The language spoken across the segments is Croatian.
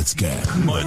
Zvuci Hrvatske. Moj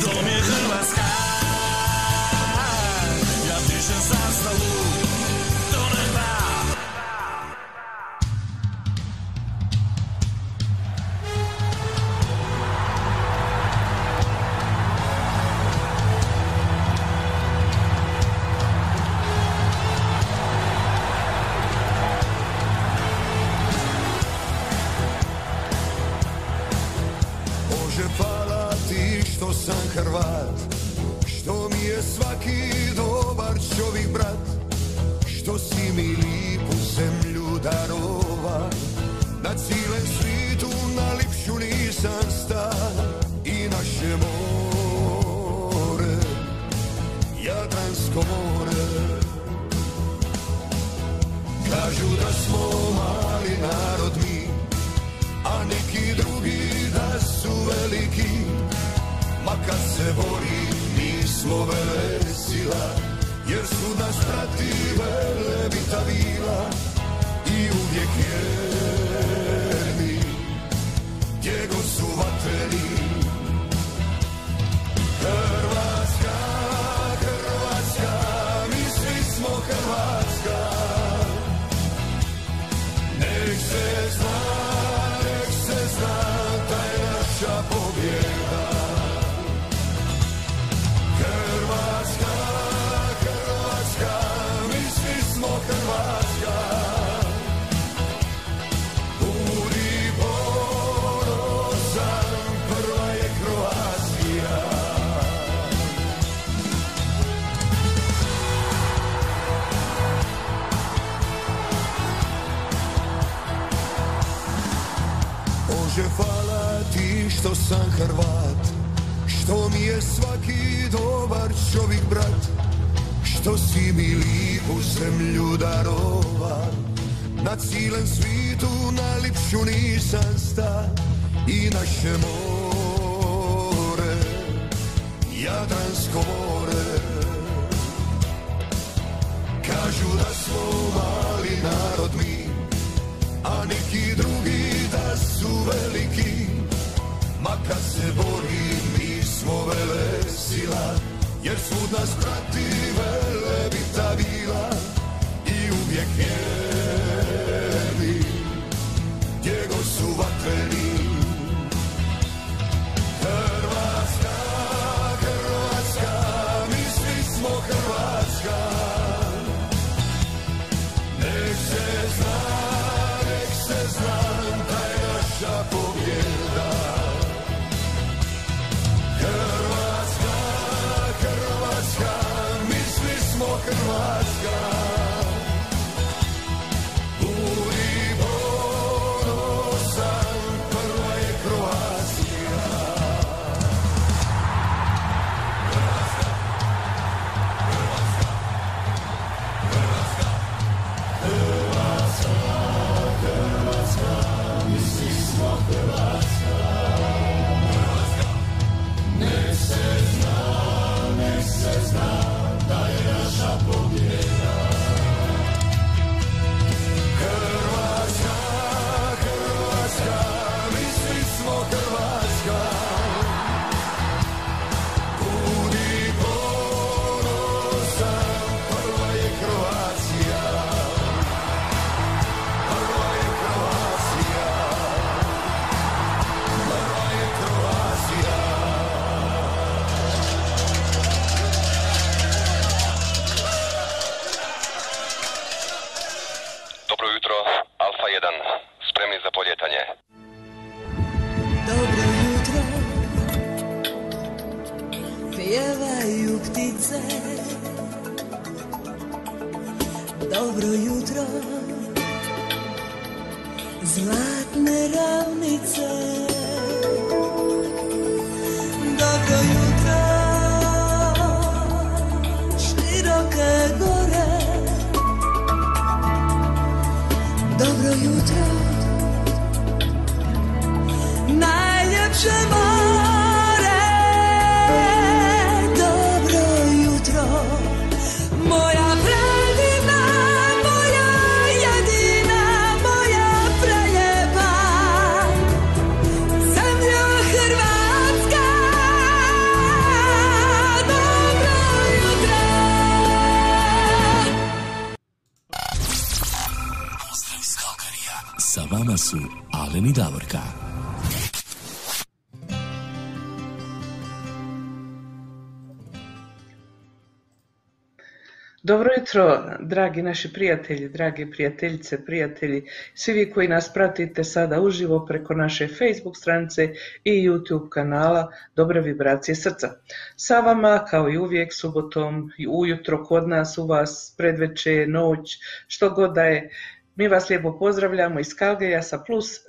Dobro jutro, dragi naši prijatelji, drage prijateljice, prijatelji, svi vi koji nas pratite sada uživo preko naše Facebook stranice i YouTube kanala Dobre vibracije srca. Sa vama, kao i uvijek, subotom i ujutro kod nas, u vas, predveče, noć, što god da je, mi vas lijepo pozdravljamo iz Kalgeja sa plus e,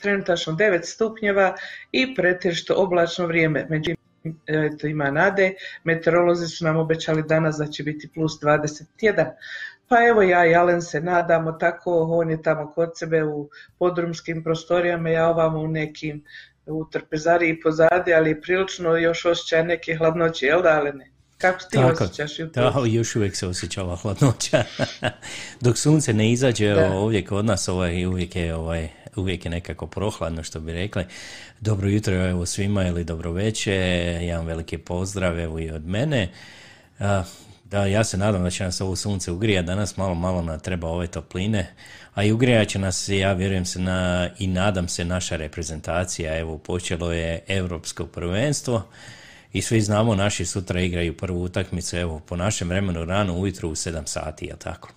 trenutačno 9 stupnjeva i pretežito oblačno vrijeme. Međutim, eto ima nade, meteorolozi su nam obećali danas da će biti plus 21. Pa evo ja i Alen se nadamo tako, on je tamo kod sebe u podrumskim prostorijama, ja ovamo u nekim u trpezariji pozadi, ali je prilično još osjećaj neke hladnoće, jel da Alene? Kako ti Tako, osjećaš da, još uvijek se osjeća ova hladnoća. Dok sunce ne izađe Da. ovdje kod nas, ovaj, uvijek, je, ovaj, uvijek je nekako prohladno, što bi rekli. Dobro jutro evo svima ili dobro večer, jedan veliki pozdrav evo i od mene. Da, ja se nadam da će nas ovo sunce ugrijati danas, malo, malo nam treba ove topline, a i ugrijat će nas, ja vjerujem se na, i nadam se naša reprezentacija, evo počelo je Europsko prvenstvo, i svi znamo, naši sutra igraju prvu utakmicu, evo, po našem vremenu rano ujutro u 7 sati, je tako?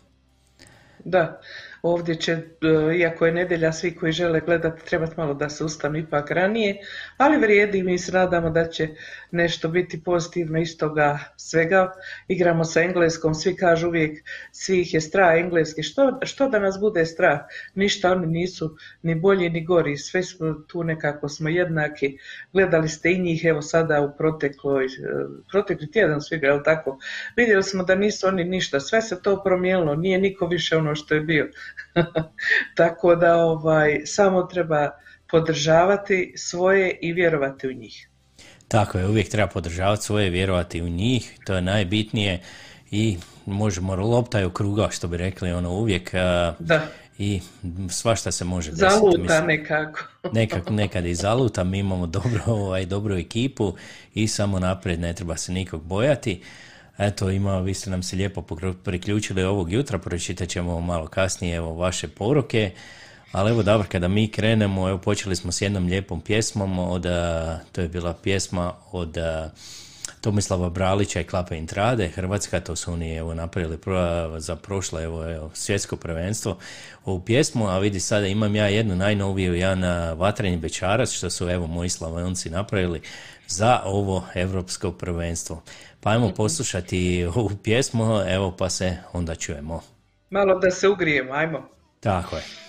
Da, ovdje će, e, iako je nedjelja, svi koji žele gledati trebati malo da se ustanu ipak ranije, ali vrijedi, mi se nadamo da će nešto biti pozitivno iz toga svega. Igramo sa engleskom, svi kažu uvijek, svih je strah engleski. Što, što da nas bude strah? Ništa, oni nisu ni bolji ni gori, sve smo tu nekako smo jednaki. Gledali ste i njih, evo sada u protekloj, e, protekli tjedan svi jel tako? Vidjeli smo da nisu oni ništa, sve se to promijenilo, nije niko više ono što je bio. Tako da ovaj, samo treba podržavati svoje i vjerovati u njih. Tako je, uvijek treba podržavati svoje, vjerovati u njih, to je najbitnije i možemo lopta je u kruga, što bi rekli, ono uvijek, Da, i svašta se može desiti. zaluta mislim. nekako. Nekak, nekad i zaluta, mi imamo dobro, ovaj, dobru ekipu i samo naprijed ne treba se nikog bojati. Eto, ima, vi ste nam se lijepo priključili ovog jutra, pročitat ćemo malo kasnije evo, vaše poruke. Ali evo dobro, kada mi krenemo, evo počeli smo s jednom lijepom pjesmom, od, a, to je bila pjesma od a, Tomislava Bralića i Klape Intrade, Hrvatska, to su oni evo napravili za prošlo evo, evo, svjetsko prvenstvo ovu pjesmu, a vidi sada imam ja jednu najnoviju, jedan a, Vatreni Bečarac, što su evo moji Slavonci napravili za ovo evropsko prvenstvo. Pa ajmo poslušati ovu pjesmu, evo pa se onda čujemo. Malo da se ugrijemo, ajmo. Tako je.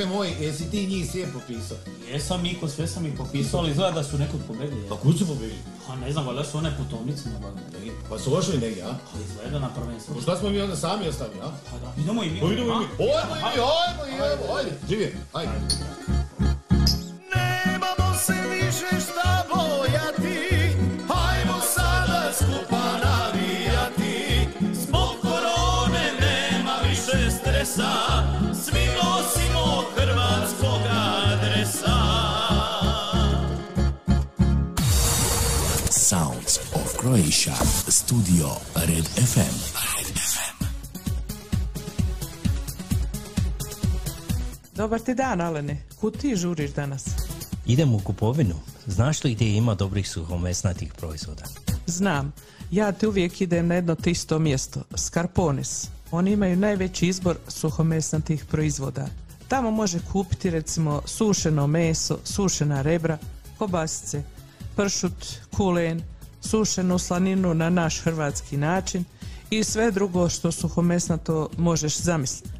Šefe moj, jesi ti njih sve popisao? Jesam Miko, sve sam ih popisao, ali izgleda da su nekog pobegli. Pa kud su pobili? Pa ne znam, valjda su one putovnice nabavili. Pa su ošli negdje, a? Pa izgleda na prvenstvu. Pa šta smo mi onda sami ostavili, a? Pa da, idemo i mi. Pa idemo i mi. Ojmo i mi, ojmo i ojmo, ajde, živje, ajde. Studio Red FM. Red FM. Dobar ti dan, Alene. Kud ti žuriš danas? Idem u kupovinu. Znaš li gdje ima dobrih suhomesnatih proizvoda? Znam, ja te uvijek idem na jedno te isto mjesto, Scarpones. Oni imaju najveći izbor suhomesnatih proizvoda. Tamo može kupiti recimo sušeno meso, sušena rebra, kobasice, pršut, kulen, sušenu slaninu na naš hrvatski način i sve drugo što suhomesnato možeš zamisliti.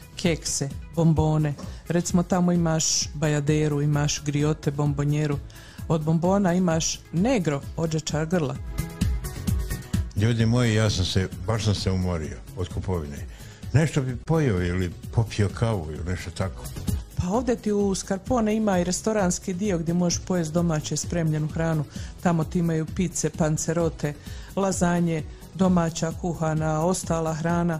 kekse, bombone. Recimo tamo imaš bajaderu, imaš griote, bombonjeru. Od bombona imaš negro, ođečar grla. Ljudi moji, ja sam se, baš sam se umorio od kupovine. Nešto bi pojeo ili popio kavu ili nešto tako. Pa ovdje ti u Scarpone ima i restoranski dio gdje možeš pojesti domaće spremljenu hranu. Tamo ti imaju pice, pancerote, lazanje, domaća kuhana, ostala hrana.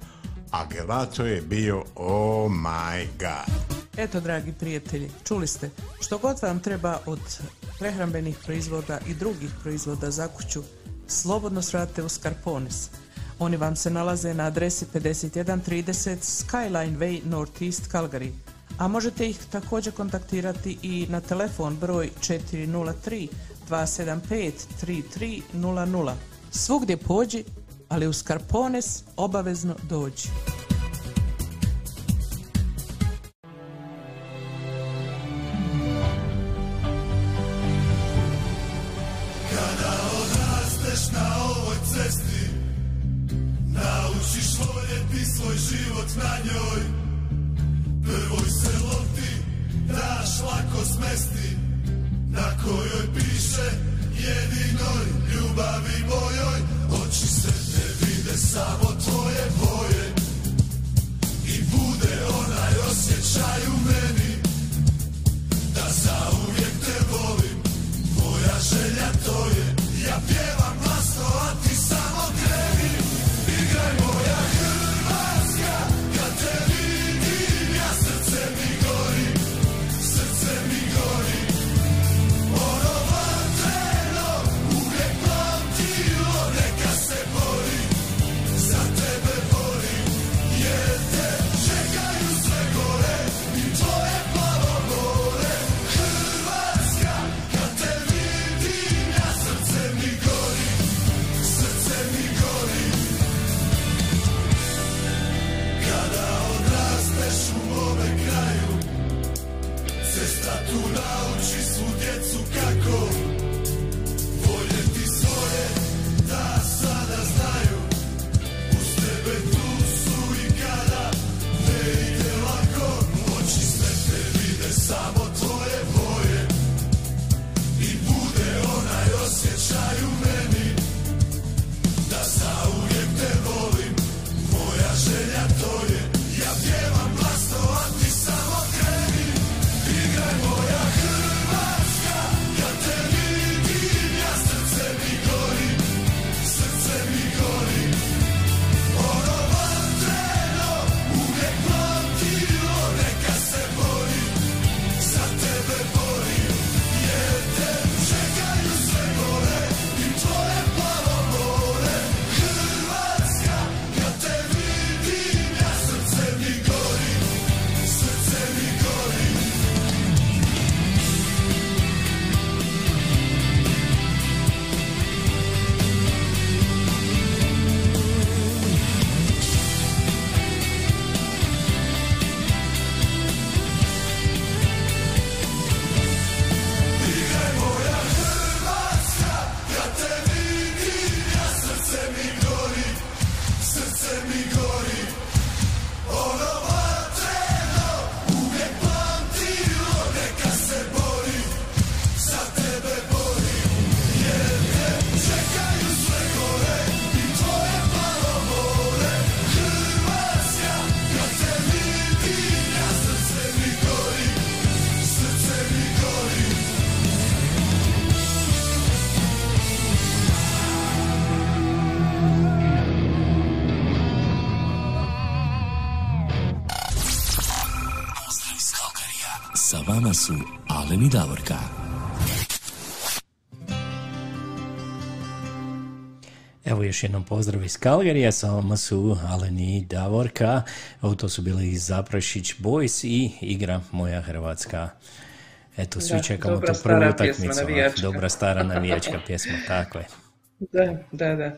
a gelato je bio oh my god. Eto, dragi prijatelji, čuli ste, što god vam treba od prehrambenih proizvoda i drugih proizvoda za kuću, slobodno svrate u Scarpones. Oni vam se nalaze na adresi 5130 Skyline Way Northeast Calgary, a možete ih također kontaktirati i na telefon broj 403 275 3300. Svugdje pođi, ali u Scarpones obavezno dođi. Još jednom pozdrav iz Kalgarija, sa vama su Aleni i Davorka, to su bili Zaprašić Boys i igra Moja Hrvatska. Eto, svi Da, čekamo tu prvu utakmicu. navijačka. Dobra stara navijačka pjesma, tako je. Da, da, da.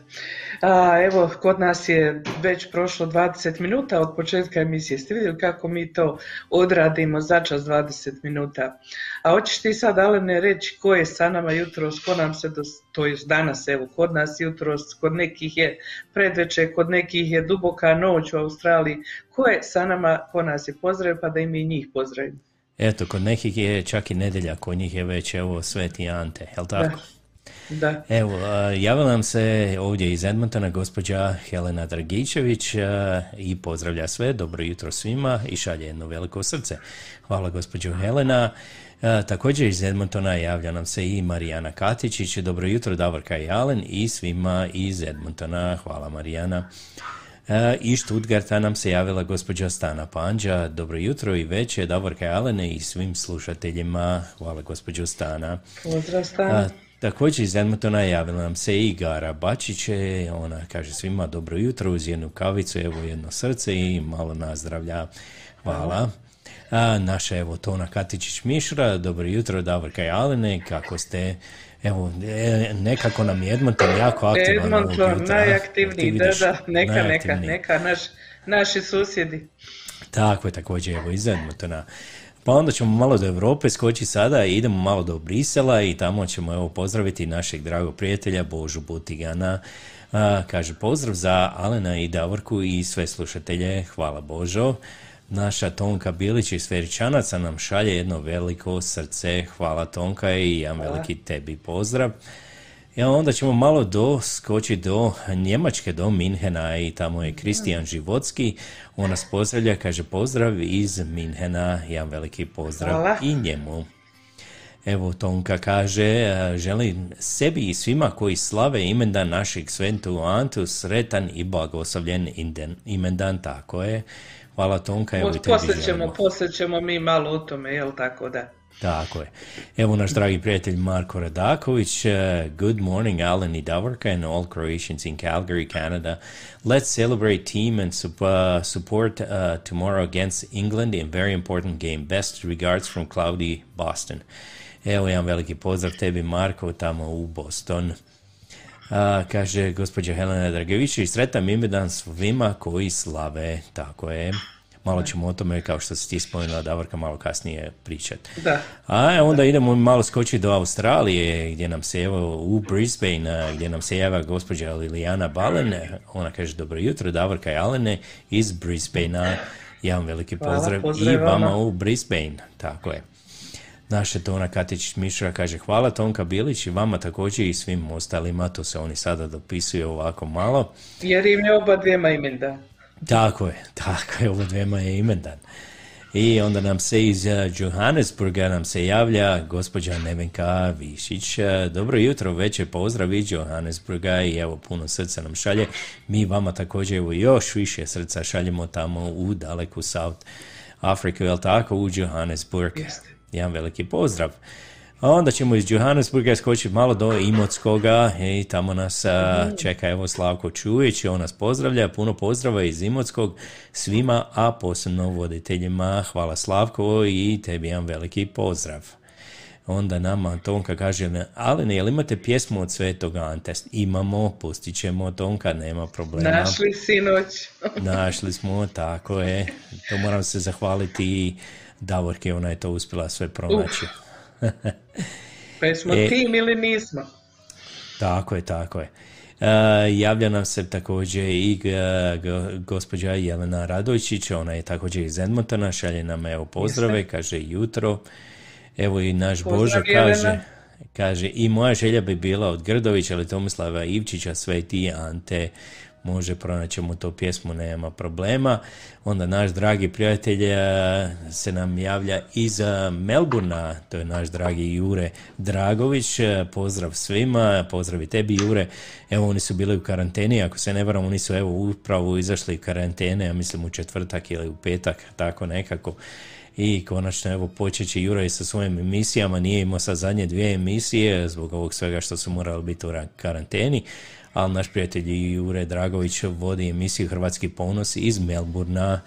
A, evo, kod nas je već prošlo 20 minuta od početka emisije. Ste vidjeli kako mi to odradimo za čas 20 minuta. A hoćeš ti sad, Alene, reći ko je sa nama jutros, ko nam se, dos, to je danas, evo, kod nas jutros, kod nekih je predveče, kod nekih je duboka noć u Australiji. Ko je sa nama, ko nas je pozdravio, pa da i mi njih pozdravimo. Eto, kod nekih je čak i nedjelja, kod njih je već evo Sveti Ante, jel tako? Da. Evo, a, javila nam se ovdje iz Edmontona gospođa Helena Dragičević i pozdravlja sve, dobro jutro svima i šalje jedno veliko srce. Hvala gospođo Helena. Također iz Edmontona javlja nam se i Marijana Katičić, dobro jutro Davorka i Alen i svima iz Edmontona. Hvala Marijana. I Stuttgarta nam se javila gospođa Stana Panđa. Dobro jutro i veće, Davorka i Alene i svim slušateljima. Hvala gospođo Stana. Pozdrav, Stana. Također iz Edmontona javila nam se i Gara Bačiće, ona kaže svima dobro jutro uz jednu kavicu, evo jedno srce i malo nazdravlja. Hvala. A, naša evo Tona Katičić-Mišra, dobro jutro Davorka i Alene, kako ste? Evo, e, nekako nam je Edmonton jako aktivan. Edmonton, najaktivniji, Ti da, da, neka, neka, neka, naš, naši susjedi. Tako je, također, evo iz Edmontona. Pa onda ćemo malo do Europe skoči sada i idemo malo do Brisela i tamo ćemo evo pozdraviti našeg dragog prijatelja Božu Butigana. A, kaže pozdrav za Alena i Davorku i sve slušatelje. Hvala Božo. Naša Tonka Bilić iz Feričanaca nam šalje jedno veliko srce. Hvala Tonka i jedan veliki tebi pozdrav. I onda ćemo malo do, skoči do Njemačke, do Minhena i tamo je Kristijan Životski. On nas pozdravlja, kaže pozdrav iz Minhena, jedan veliki pozdrav Hvala. i njemu. Evo Tonka kaže, e, želim sebi i svima koji slave imendan našeg Sventu Antu sretan i blagoslovljen imendan, tako je. Hvala Tonka, evo i tebi poslije ćemo mi malo o tome, jel tako da? Tako je. Evo naš dragi prijatelj Marko Radaković. Uh, good morning, Alan i Davorka and all Croatians in Calgary, Canada. Let's celebrate team and sup- uh, support uh, tomorrow against England in very important game. Best regards from cloudy Boston. Evo jedan veliki pozdrav tebi Marko tamo u Boston. A, kaže gospođa Helena Dragević sretan imendan svima koji slave. Tako je. Malo ćemo o tome, kao što si ti spomenula, Davorka, malo kasnije pričati. Da. A onda idemo malo skočiti do Australije, gdje nam se evo u Brisbane, a, gdje nam se javlja gospođa Lilijana Balen. Ona kaže, dobro jutro, Davorka i Alene iz Brisbanea. Jedan veliki Hvala, pozdrav, i pozdrav vama u Brisbane. Tako je. Naša Tona Katić Mišra kaže hvala Tonka Bilić i vama također i svim ostalima, to se oni sada dopisuju ovako malo. Jer im je oba dvijema imendan. Tako je, tako je, ovo dvema je imendan. I onda nam se iz eh, Johannesburga nam se javlja gospođa Nevenka Višić. Eh, Dobro jutro, večer pozdrav iz Johannesburga i evo puno srca nam šalje. Mi vama također evo još više srca šaljemo tamo u daleku South Afriku, jel tako, u Johannesburg. Jedan veliki pozdrav. A onda ćemo iz Johannesburga skočiti malo do Imotskoga i tamo nas a, čeka evo Slavko Čujić, on nas pozdravlja, puno pozdrava iz Imotskog svima, a posebno voditeljima. Hvala Slavko i tebi jedan veliki pozdrav. Onda nama Tonka kaže, ali je li imate pjesmu od Svetog Ante? Imamo, pustit ćemo Tonka, nema problema. Našli sinoć. Našli smo, tako je. To moram se zahvaliti i Davorki, ona je to uspjela sve pronaći. Pa jesmo E. tim ili nismo? Tako je, tako je. E, javlja nam se također i go- gospođa Jelena Radojčić, ona je također iz Edmontona, šalje nam evo pozdrave, kaže jutro. Evo i naš Pozdrav, Božo Jelena. kaže, kaže i moja želja bi bila od Grdovića ili Tomislava Ivčića, Sveti Ante, može pronaći mu to pjesmu, nema problema. Onda naš dragi prijatelj e, se nam javlja iz e, Melburna, to je naš dragi Jure Dragović. E, Pozdrav svima, pozdrav i tebi Jure. Evo oni su bili u karanteni, ako se ne varam, oni su evo upravo izašli iz karantene, ja mislim u četvrtak ili u petak, tako nekako. i konačno evo počet će Juraj sa svojim emisijama, nije imao sad zadnje dvije emisije zbog ovog svega što su morali biti u ra- karanteni, ali naš prijatelj Jure Dragović vodi emisiju Hrvatski ponos iz Melburna,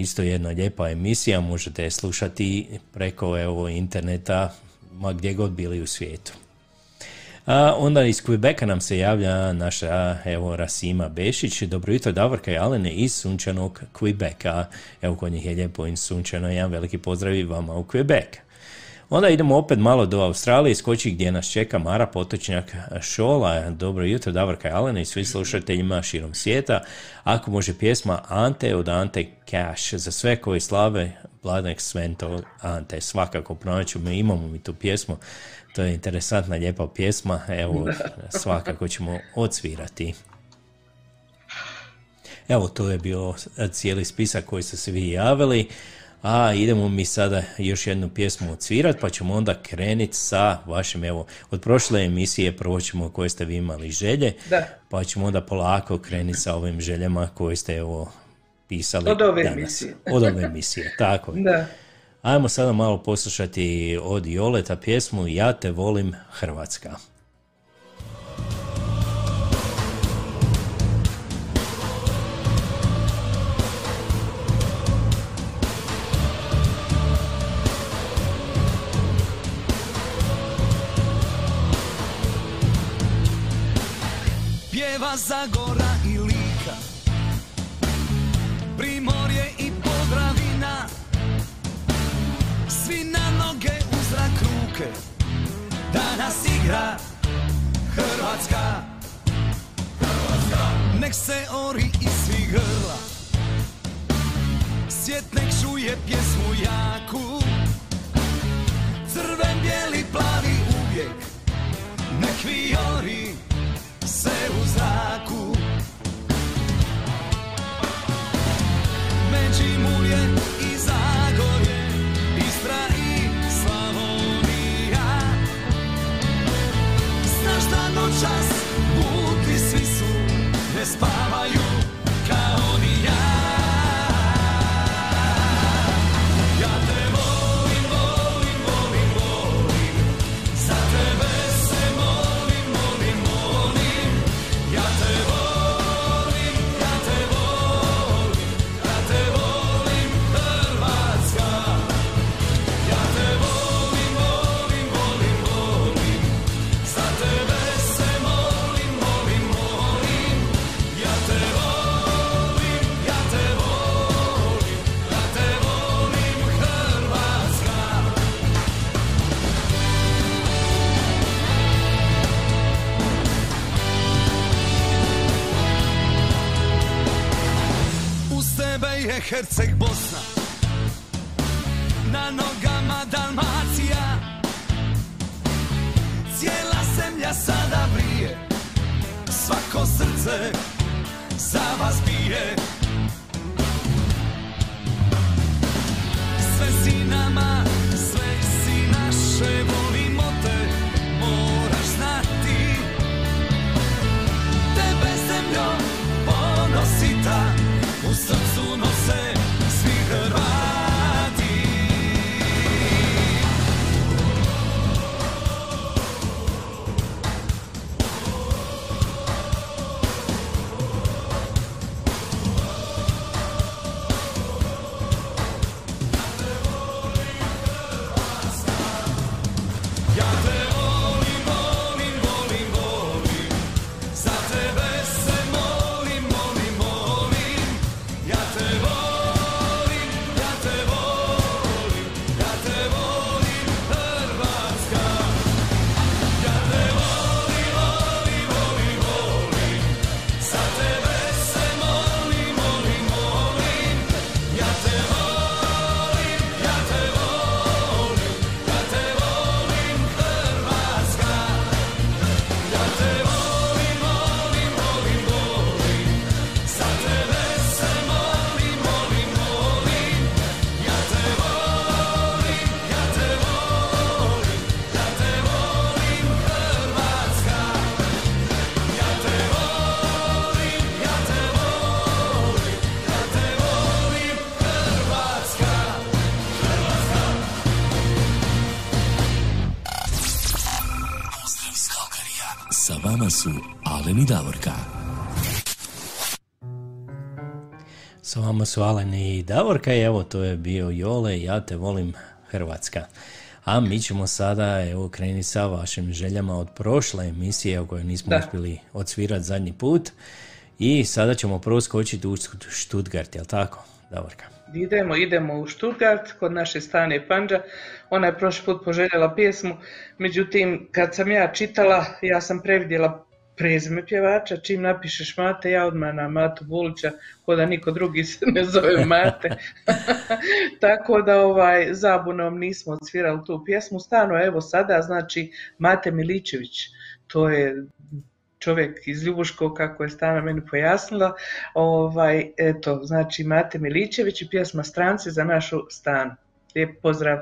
isto jedna lijepa emisija, možete je slušati preko evo interneta, ma gdje god bili u svijetu. A onda iz Quebeca nam se javlja naša evo Rasima Bešić. Dobro jutro Davorka i Alene iz sunčanog Quebeca. Evo kod njih je lijepo i sunčano. Jedan veliki pozdrav i vama u Quebec. Onda idemo opet malo do Australije, skoči gdje nas čeka Mara Potočnjak Šola. Dobro jutro Davorka i Alene i svi slušateljima širom svijeta. Ako može pjesma Ante od Ante Cash za sve koji slave Bladnek Svento Ante. Svakako pronaću, mi imamo mi tu pjesmu. To je interesantna, lijepa pjesma. Evo, svakako ćemo odsvirati. Evo, to je bio cijeli spisak koji ste se vi javili. A idemo mi sada još jednu pjesmu odsvirat, pa ćemo onda krenit sa vašim, evo, od prošle emisije prvo ćemo koje ste vi imali želje, Da. pa ćemo onda polako krenuti sa ovim željama koje ste, evo, pisali Od ove danas. emisije. Od ove emisije, tako je. Da. Ajmo sada malo poslušati od Joleta pjesmu Ja te volim Hrvatska. Pjeva Zagora i Lika. Primorje i Podravina. Svi na noge u zrak ruke. Danas igra Hrvatska. Nek se ori i svi grla. Svijet nek čuje pjesmu jaku. Crven, bijeli, plavi uvijek. Nek viori se u zraku. Međimurje i Zagorje Istra i Slavonija. Znaš da noćas puti svi su Ne spavaju Herceg Bosna. Na nogama Dalmacija. Cijela zemlja sada vrije Svako srce za vas bije Su Alen i Davorka i evo to je bio Jole, ja te volim Hrvatska. A mi ćemo sada evo krenuti sa vašim željama od prošle emisije o kojoj nismo Da. uspjeli odsvirati zadnji put. I sada ćemo prvo skočiti u Stuttgart, jel tako, Davorka? Idemo, idemo u Stuttgart kod naše Stane Panđa. Ona je prošli put poželjela pjesmu, međutim kad sam ja čitala, ja sam previdjela prezime pjevača, čim napišeš Mate, ja odmah na Matu Bulića, ko da niko drugi se ne zove Mate. Tako da ovaj zabunom nismo odsvirali tu pjesmu. Stano evo sada, znači Mate Miličević, to je čovjek iz Ljubuškog, kako je Stana meni pojasnila. Ovaj, eto, znači Mate Miličević i pjesma Stranci za našu Stanu. Lijep pozdrav.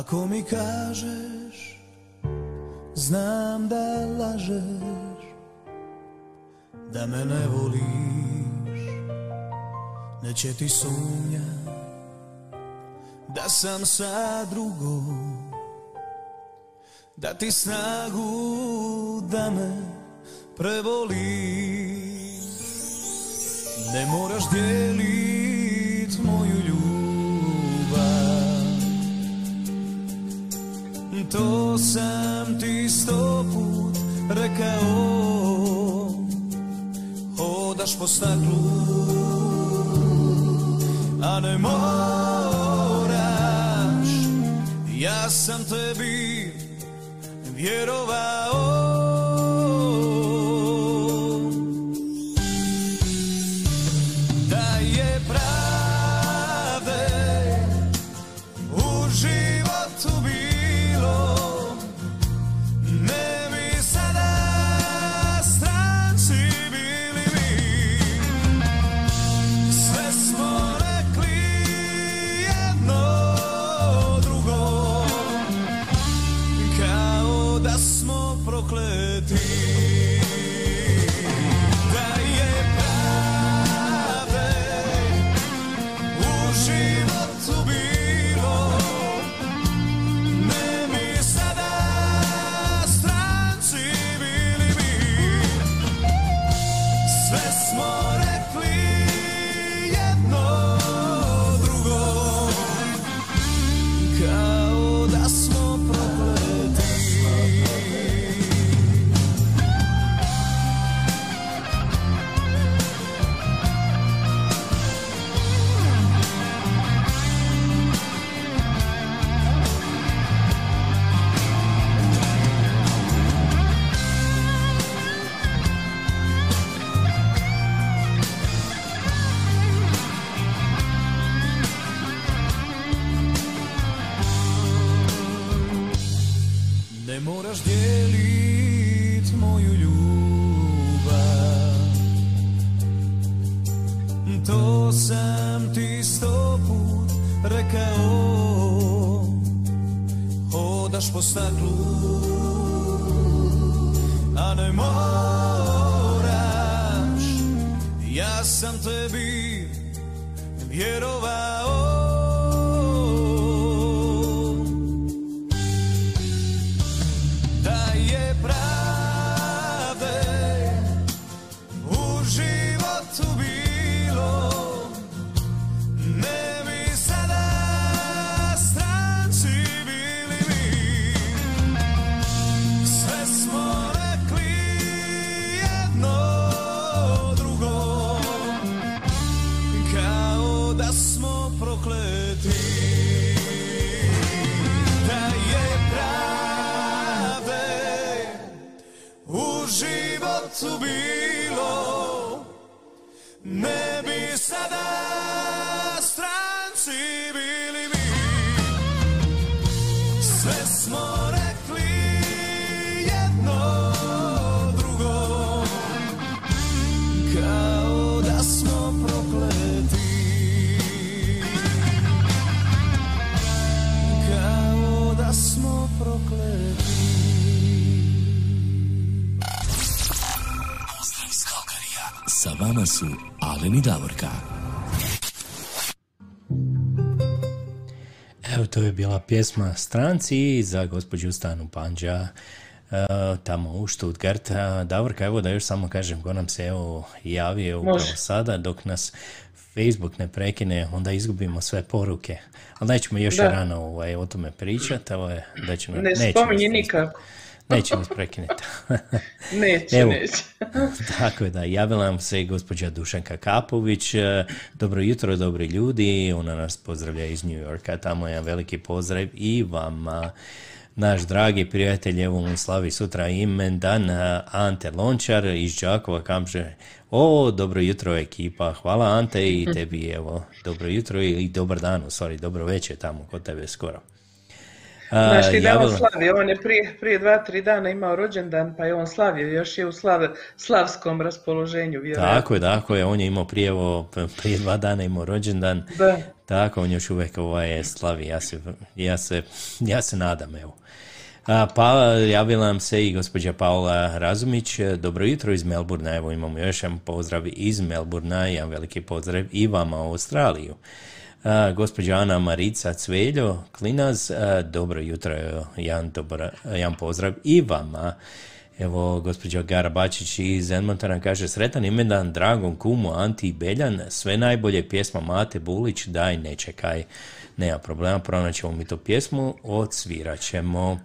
Ako mi kažeš Znam da lažeš Da me ne voliš Neće ti sumnja Da sam sa drugom Da ti snagu Da me prevoliš. Ne moraš dijelit To sam ti sto put rekao. Hodaš po staklu A ne moraš. Ja sam tebi vjerovao pjesma Stranci za gospođu Stanu Panđa e, tamo u Stuttgart. Davorka, evo da još samo kažem ko nam se evo javio upravo Može. sada dok nas Facebook ne prekine, onda izgubimo sve poruke. Ali nećemo još Da. rano ovaj, o tome pričati, ovo je, da ćemo, Ne nećemo nas- nikako. Neće nas prekinuti. Neće, Evo, neće. Tako je da, javila nam se gospođa Dušanka Kapović. E, Dobro jutro, dobri ljudi. Ona nas pozdravlja iz New Yorka. Tamo je veliki pozdrav i vama. Naš dragi prijatelj, evo mu slavi sutra imendan e, Ante Lončar iz Đakova kaže o, dobro jutro ekipa, hvala Ante i tebi evo, dobro jutro i dobar dan, u stvari, dobro večer tamo kod tebe skoro. A, Znaš ti da on slavio, on je prije, prije dva, tri dana imao rođendan, pa je on slavio, još je u slav, slavskom raspoloženju, vjerojatno. Tako je, tako je, on je imao prije, ovo, prije dva dana imao rođendan, Da. tako, on još uvijek ovaj slavi, ja se, ja se, ja se nadam, evo. A, pa javila nam se i gospođa Paula Razumić, dobro jutro iz Melburna, evo imamo još jedan pozdrav iz Melburna, jedan veliki pozdrav i vama u Australiju. Gospođa Ana Marica Cveljo Klinaz, dobro jutro, jedan, dobar, jedan pozdrav i vama. Evo, gospođa Gara Bačić iz Edmontona kaže sretan imendan dragom kumu Anti Beljan, sve najbolje pjesma Mate Bulić, daj ne čekaj, nema problema, pronaćemo mi to pjesmu, odsvirat ćemo.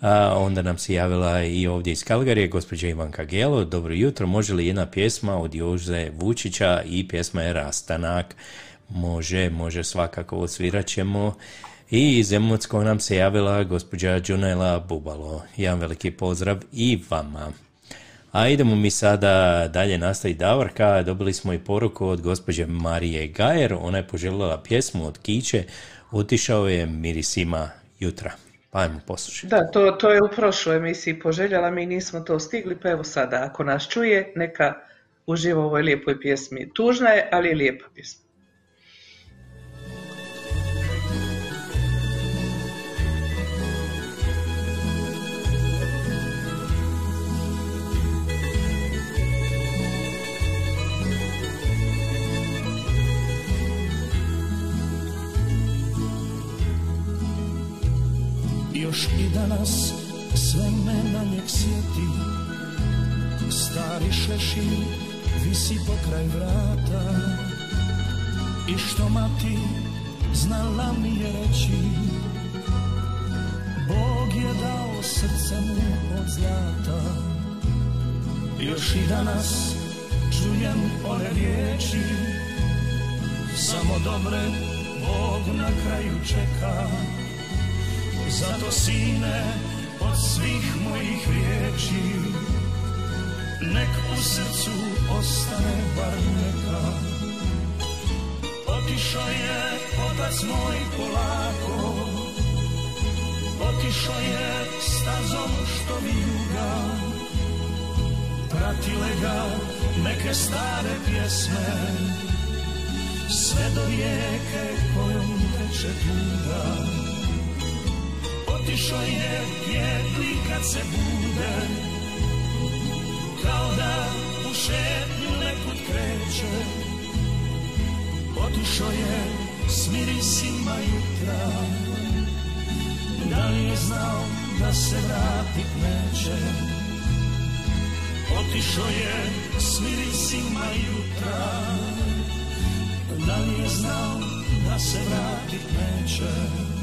A, onda nam se javila i ovdje iz Kalgarije gospođa Ivanka Gelo, dobro jutro, može li jedna pjesma od Jože Vučića i pjesma je Rastanak, može, može svakako odsvirat ćemo. I iz Emotskog nam se javila gospođa Džunela Bubalo, jedan veliki pozdrav i vama. A idemo mi sada dalje nastaviti Davorka. Dobili smo i poruku od gospođe Marije Gajer. Ona je poželjela pjesmu od Kiće. Otišao je mirisima jutra. Pa ajmo poslušati. Da, to, to je u prošloj emisiji poželjela, mi nismo to stigli, pa evo sada, ako nas čuje, neka uživa u ovoj lijepoj pjesmi. Tužna je, ali je lijepa pjesma. Još i danas sve me na njeg sjeti. Stari šešir visi pokraj vrata. I što mati znala mi je reći Bog je dao srce mu od zlata. Još i danas čujem one riječi Samo dobre Bog na kraju čeka zato sine od svih mojih riječi Nek u srcu ostane bar neka. Otišao je otac moj polako Otišao je stazom što vijuga Pratile ga neke stare pjesme Sve do rijeke kojom teče tuga Otišao je pjetli kad se bude. Kao da u šetnju nekud kreće. Otišao je s mirisima jutra. Da li je znao da se vratit neće? Otišao je s mirisima jutra. Da li je znao da se vratit neće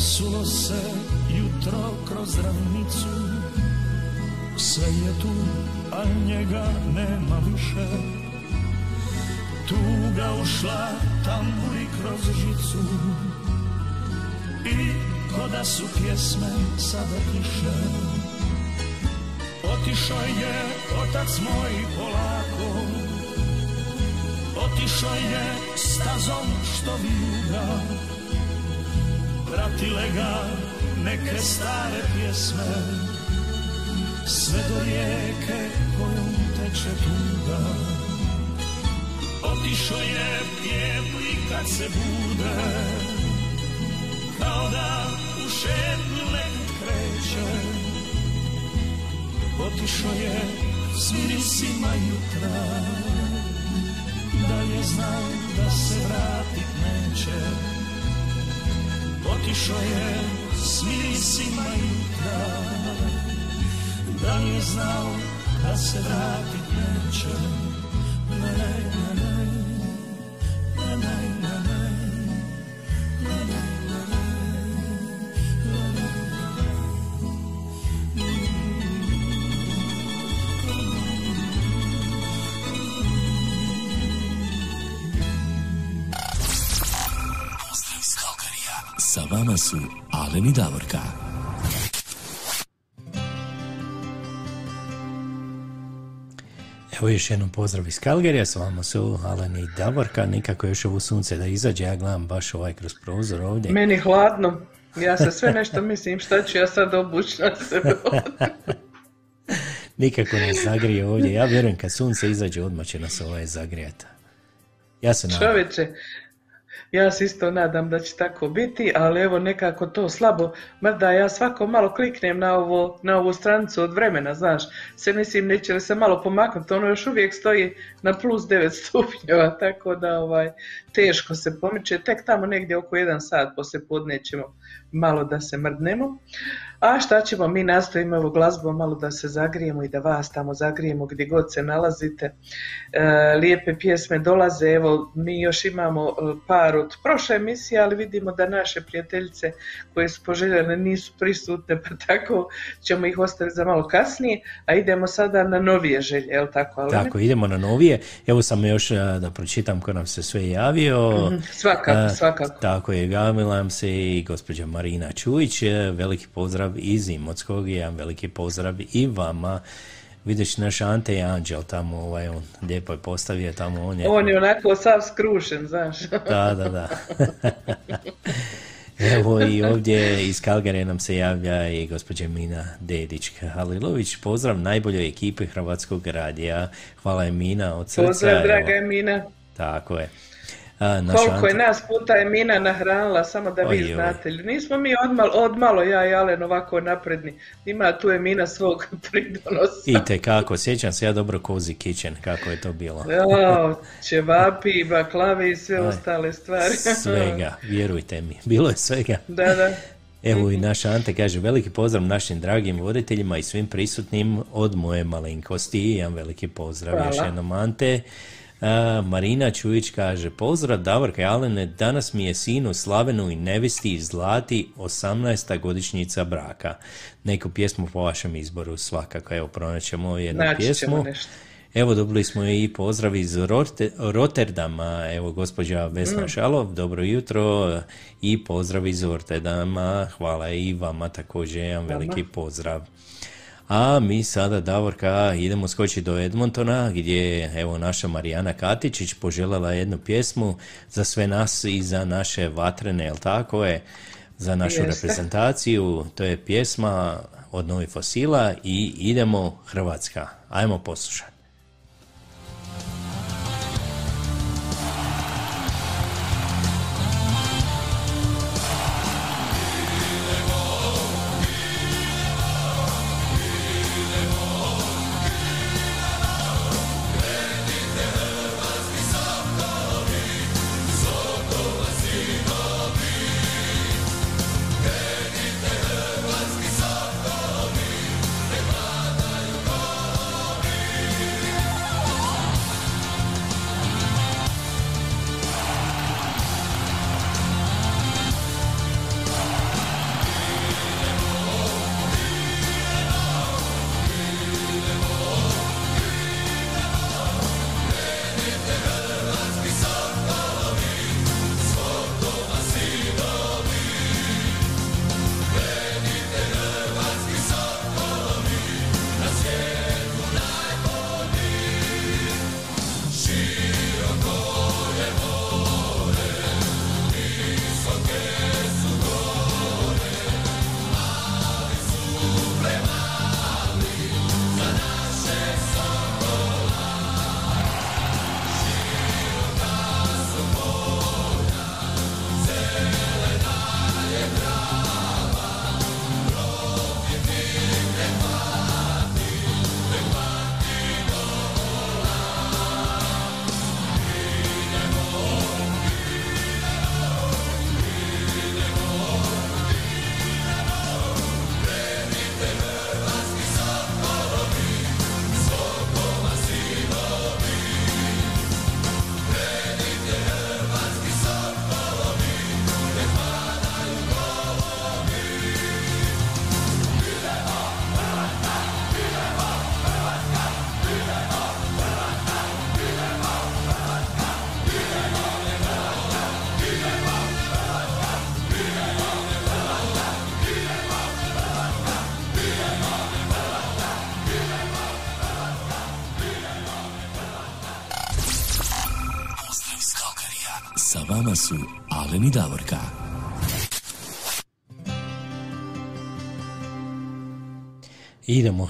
Rasulo se jutro kroz ravnicu. Sve je tu, a njega nema više. Tuga ušla tamburi kroz žicu. I ko da su pjesme sada tiše Otišao je otac moj polako. Otišao je stazom što vijuga pratile ga neke stare pjesme, sve do rijeke kojom teče tuga. Otišao je pjevli kad se bude, kao da u šetnju nekut kreće. Otišao je s mirisima jutra, da je znao da se vratit neće. Otišao je s mirisima jutra, da je znao da se vratit neće. Ne, ne, ne, ne, su Alen i Davorka. Evo još jednom pozdrav iz Kalgerija, s vama su Alen i Davorka, nikako još ovo sunce da izađe, ja gledam baš ovaj kroz prozor ovdje. Meni hladno. Ja se sve nešto mislim šta ću ja sad obući na sebe. Nikako nas zagrije ovdje, ja vjerujem kad sunce izađe odmah će nas ovaj zagrijati. Ja se nadam. Čovječe, ja se isto nadam da će tako biti, ali evo nekako to slabo, mada ja svako malo kliknem na, ovo, na ovu stranicu od vremena, znaš, se mislim neće li se malo pomaknuti, ono još uvijek stoji na plus 9 stupnjeva, tako da ovaj, teško se pomiče, tek tamo negdje oko 1 sat poslije podne ćemo malo da se mrdnemo. A šta ćemo, mi nastojimo evo glazbom malo da se zagrijemo i da vas tamo zagrijemo gdje god se nalazite. E, lijepe pjesme dolaze, evo mi još imamo e, par od prošle emisije, ali vidimo da naše prijateljice koje su poželjene nisu prisutne, pa tako ćemo ih ostaviti za malo kasnije, a idemo sada na novije želje, jel tako? Ali Tako, idemo na novije. Evo sam još a, da pročitam ko nam se sve javio. Mhm, svakako, A, svakako. Tako je, javila nam se i gospođa Marina Čujić. e, Veliki pozdrav iz Imotskog i jedan veliki pozdrav i vama. Vidiš, naš Ante je anđel tamo, ovaj, on lijepo je postavio tamo, on je... On je onako sav skrušen, znaš. Da, da, da. Evo i ovdje iz Kalgare nam se javlja i gospođa Mina Dedić Halilović. Pozdrav najboljoj ekipi Hrvatskog radija. Hvala je Mina od srca. Pozdrav, draga Emina. Tako je. A, naš Koliko je nas puta Emina nahranila, samo da vi Oj, oj. znate. Nismo mi odmalo, odmalo ja i Alen ovako napredni. Ima tu Emina svog pridonosa. I te kako, sjećam se ja dobro Cozy Kitchen, kako je to bilo. Jao, ćevapi, baklave i sve Aj, ostale stvari. Svega, vjerujte mi, bilo je svega. Da, da. Evo i naš Ante kaže veliki pozdrav našim dragim voditeljima i svim prisutnim od moje malenkosti. Jedan veliki pozdrav Hvala. još jednom Ante. A, Marina Čujić kaže pozdrav Davorka Alene, danas mi je sinu Slavenu i nevisti Zlati 18. godišnjica braka. Neku pjesmu po vašem izboru svakako, evo pronaćemo jednu Naći pjesmu. nešto. Evo dobili smo i pozdrav iz Rote- Rotterdama, evo gospođa Vesna Mm. Šalov, dobro jutro i pozdrav iz Rotterdama, hvala i vama također, jedan veliki pozdrav. A mi sada, Davorka, idemo skočiti do Edmontona, gdje je evo naša Marijana Katičić poželjela jednu pjesmu za sve nas i za naše vatrene, jel tako je, za našu Jeste. reprezentaciju. To je pjesma od Novih fosila i idemo Hrvatska. Ajmo poslušati.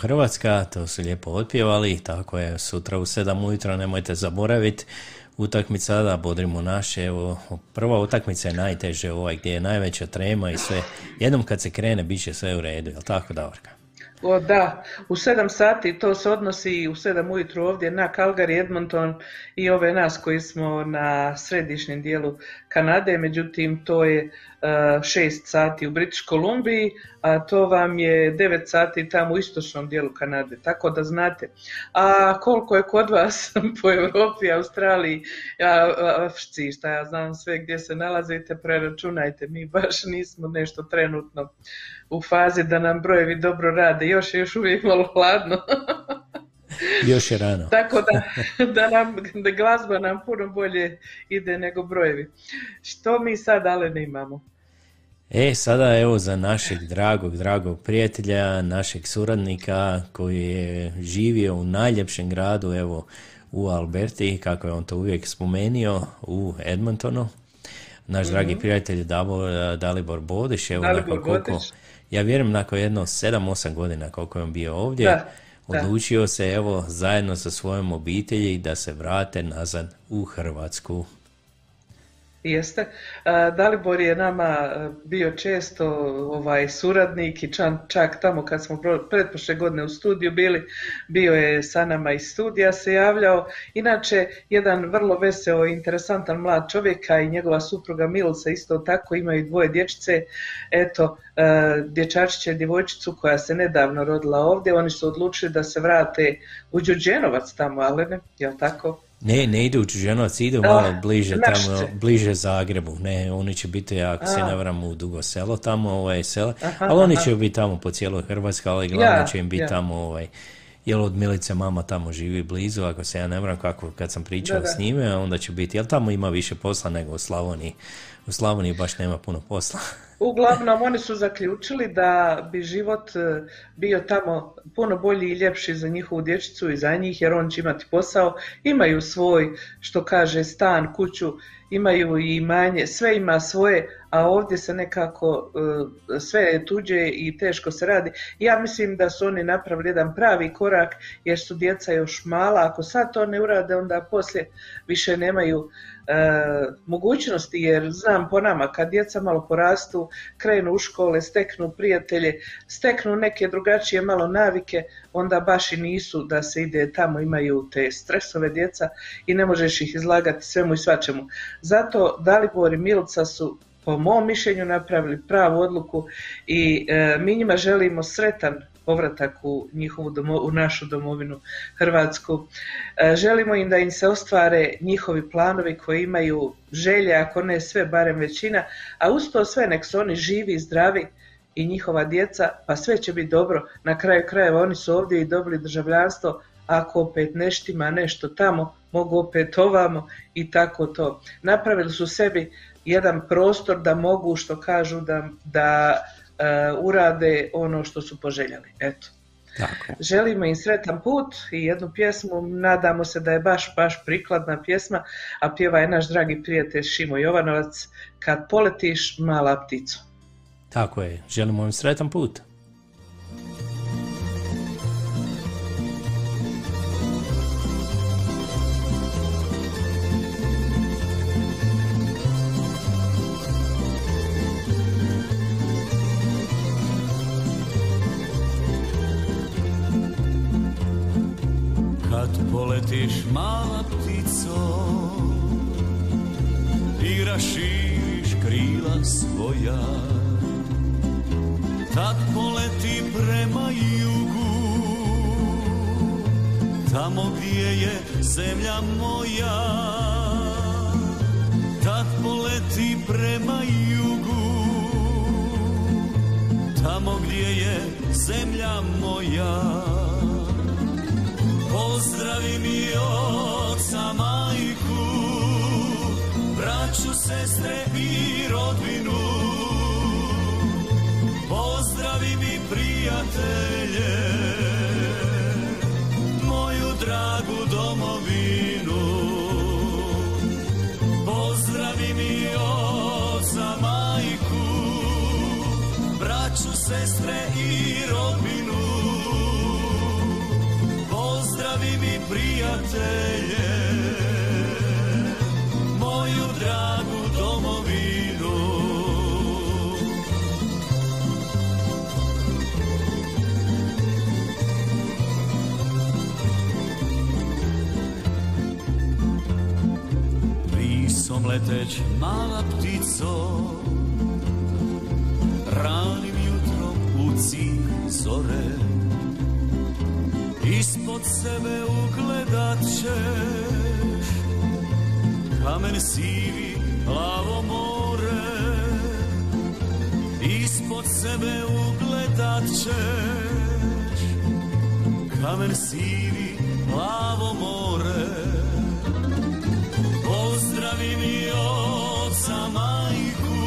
Hrvatska, to su lijepo otpjevali, tako je sutra u 7 ujutro, nemojte zaboraviti utakmica da bodrimo naše, evo, prva utakmica je najteže ovaj gdje je najveća trema i sve, jednom kad se krene bit će sve u redu, jel tako Davorka? O da, u sedam sati to se odnosi u sedam ujutru ovdje na Calgary, Edmonton i ove nas koji smo na središnjem dijelu Kanade, međutim to je šest sati u British Kolumbiji, a to vam je devet sati tamo u istočnom dijelu Kanade, tako da znate. A koliko je kod vas po Europi, Australiji, Africi, šta ja znam sve gdje se nalazite, preračunajte, mi baš nismo nešto trenutno u fazi da nam brojevi dobro rade, još je još uvijek malo hladno. još je rano. Tako da, da, nam, da glazba nam puno bolje ide nego brojevi. Što mi sad ale ne imamo? E, sada evo za našeg dragog, dragog prijatelja, našeg suradnika koji je živio u najljepšem gradu, evo u Alberti, kako je on to uvijek spomenio, u Edmontonu. Naš dragi mhm. prijatelj Dalibor Bodeš, evo Dalibor koliko, ja vjerujem nakon jedno 7-8 godina koliko je on bio ovdje, odlučio se evo zajedno sa svojom obitelji da se vrate nazad u Hrvatsku. Jeste. Dalibor je nama e, bio često ovaj suradnik i čak tamo kad smo pretpošle godine u studiju bili, bio je sa nama iz studija se javljao. Inače, jedan vrlo veseo i interesantan mlad čovjek, a i njegova supruga Milsa isto tako imaju dvoje dječice. Eto, e, dječačiće djevojčicu koja se nedavno rodila ovdje, oni su odlučili da se vrate u Đuđenovac tamo, ali ne, jel tako? Ne, ne ide u Čuženovac, ide malo bliže tamo, bliže Zagrebu. Ne, oni će biti, ako se ne varam, u Dugo selo tamo, ovaj, selo. ali oni će biti tamo po cijeloj Hrvatskoj, ali glavno će im biti tamo, ovaj, jel od Milice mama tamo živi blizu, ako se ja ne varam, kako kad sam pričao s njime, onda će biti, jel tamo ima više posla nego u Slavoniji. U Slavoniji baš nema puno posla. Uglavnom, oni su zaključili da bi život e, bio tamo puno bolji i ljepši za njihovu dječicu i za njih, jer on će imati posao. Imaju svoj, što kaže, stan, kuću, imaju i manje, sve ima svoje, a ovdje se nekako e, sve je tuđe i teško se radi. Ja mislim da su oni napravili jedan pravi korak, jer su djeca još mala. Ako sad to ne urade, onda poslije više nemaju mogućnosti jer znam po nama kad djeca malo porastu, krenu u škole, steknu prijatelje, steknu neke drugačije malo navike, onda baš i nisu da se ide tamo, imaju te stresove djeca i ne možeš ih izlagati svemu i svačemu. Zato Dalibor i Milca su po mom mišljenju napravili pravu odluku i e, mi njima želimo sretan povratak u njihovu u našu domovinu Hrvatsku. E, želimo im da im se ostvare njihovi planovi koji imaju želje, ako ne sve, barem većina, a uz to sve nek su oni živi i zdravi i njihova djeca, pa sve će biti dobro. Na kraju krajeva oni su ovdje i dobili državljanstvo, ako opet neštima nešto tamo, mogu opet ovamo i tako to. Napravili su sebi jedan prostor da mogu, što kažu, da, da urade ono što su poželjeli. Eto. Tako. Želimo im sretan put i jednu pjesmu, nadamo se da je baš, baš prikladna pjesma, a pjeva je naš dragi prijatelj Šimo Jovanovac, Kad poletiš mala ptico. Tako je, želimo im sretan put. Letiš mala ptico. I raširiš krila svoja. Tad poleti prema jugu tamo gdje je zemlja moja. Tad poleti prema jugu tamo gdje je zemlja moja Pozdravi mi oca, majku, braću, sestre i rodbinu. Pozdravi mi prijatelje, moju dragu domovinu. Pozdravi mi oca, majku, braću, sestre prijatelje, moju dragu domovinu. Brisom leteć mala ptico, ranim jutrom u cilj zore, ispod sebe ugledat ćeš kamen sivi, plavo more, ispod sebe ugledat ćeš kamen sivi, plavo more. Pozdravi mi oca, majku,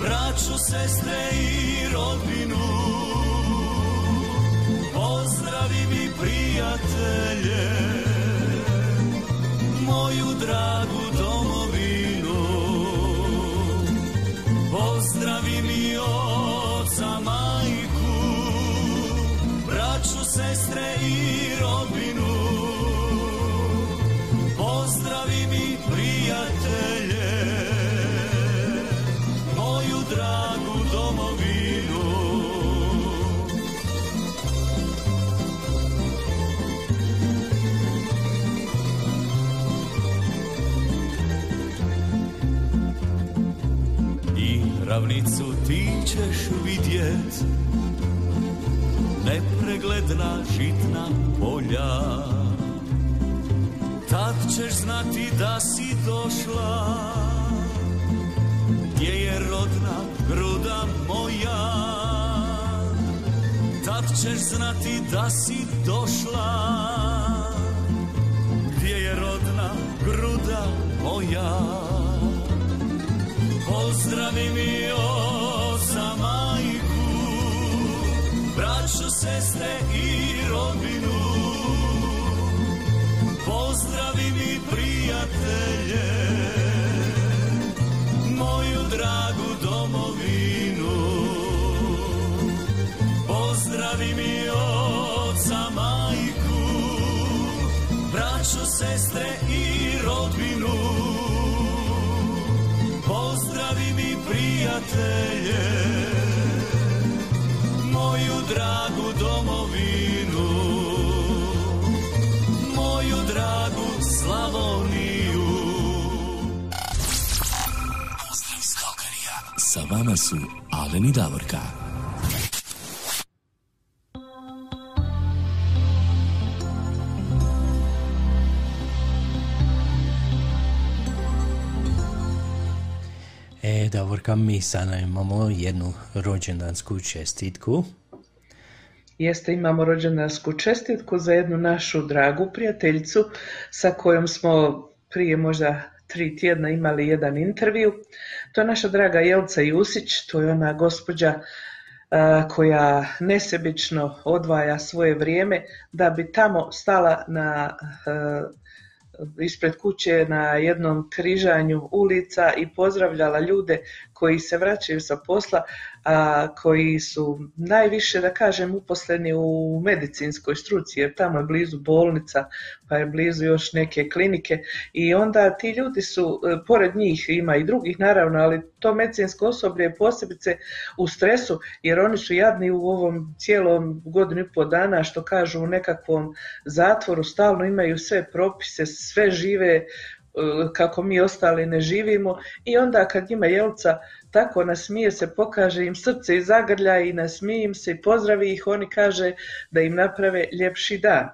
braću, sestre i rodbinu. Pozdravi mi prijatelje, moju dragu domovinu. Pozdravi mi oca, majku, braću, sestre i rodbinu. Ravnicu ti ćeš vidjet, nepregledna žitna polja. Tad ćeš znati da si došla. Gdje je rodna gruda moja? Tad ćeš znati da si došla. Gdje je rodna gruda moja Pozdravi mi oca majku Braću, sestre i rodbinu Pozdravi mi prijatelje, moju dragu domovinu. Pozdravi mi oca, majku, braću, sestre i Pozdravi mi prijatelje, moju dragu domovinu moju dragu Slavoniju. Pozdrav iz. Sa vama su Alen i Davorka. Davorka, mi sada imamo jednu rođendansku čestitku. Jeste, imamo rođendansku čestitku za jednu našu dragu prijateljicu sa kojom smo prije možda tri tjedna imali jedan intervju. To je naša draga Jelca Jusić, to je ona gospođa koja nesebično odvaja svoje vrijeme da bi tamo stala na ispred kuće na jednom križanju ulica i pozdravljala ljude koji se vraćaju sa posla, a koji su najviše, da kažem, uposleni u medicinskoj struci, jer tamo je blizu bolnica, pa je blizu još neke klinike i onda ti ljudi su, e, pored njih ima i drugih naravno, ali to medicinsko osoblje je posebice u stresu, jer oni su jadni u ovom cijelom godinu i pol dana, što kažu u nekakvom zatvoru, stalno imaju sve propise, sve žive e, kako mi ostali ne živimo i onda kad ima jelca tako nasmije se, pokaže im srce i zagrlja i nasmije im se i pozdravi ih, oni kaže da im naprave ljepši dan.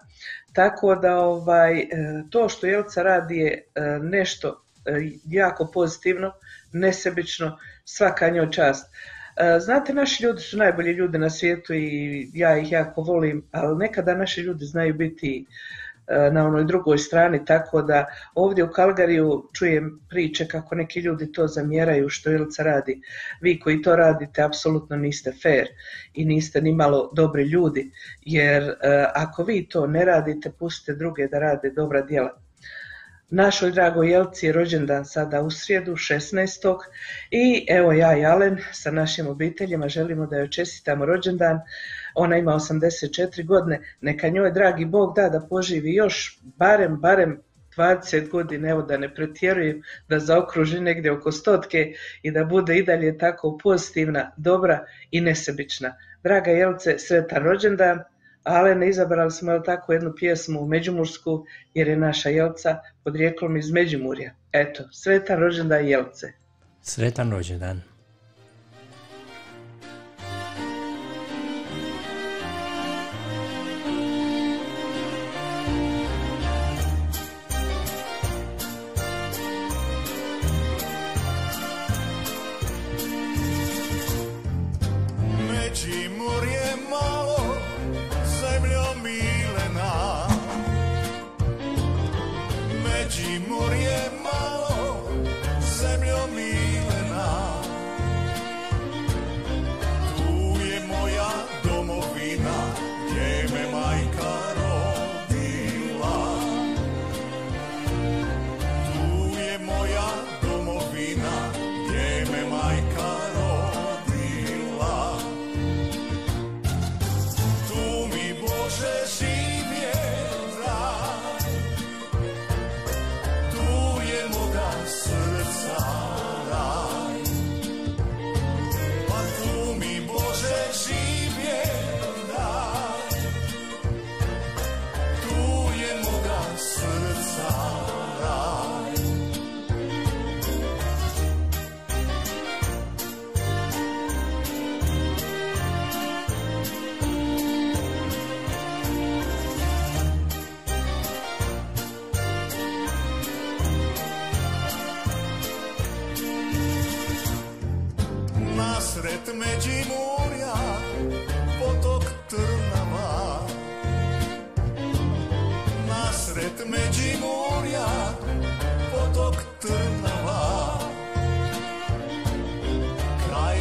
Tako da ovaj, e, to što Jelca radi je e, nešto jako pozitivno, nesebično, svaka njoj čast. Znate, naši ljudi su najbolji ljudi na svijetu i ja ih jako volim, ali nekada naši ljudi znaju biti na onoj drugoj strani, tako da ovdje u Kalgariju čujem priče kako neki ljudi to zamjeraju što Ilica radi. Vi koji to radite apsolutno niste fair i niste ni malo dobri ljudi, jer ako vi to ne radite, pustite druge da rade dobra djela. Našoj dragoj Jelci je rođendan sada u srijedu 16. I evo ja i Alen sa našim obiteljima želimo da joj čestitamo rođendan. Ona ima 84 godine, neka njoj dragi Bog da da poživi još barem, barem 20 godina, evo da ne pretjerujem, da zaokruži negdje oko stotke i da bude i dalje tako pozitivna, dobra i nesebična. Draga Jelce, sretan rođendan, Alene, izabrali smo tako jednu pjesmu u Međimursku, jer je naša Jelca podrijeklom iz Međimurja. Eto, sretan rođendan Jelce. Sretan rođendan.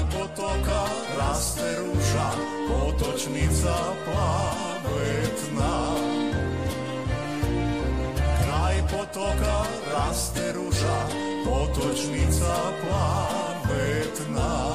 Kraj potoka raste ruža potočnica plavetna Kraj potoka raste ruža potočnica plavetna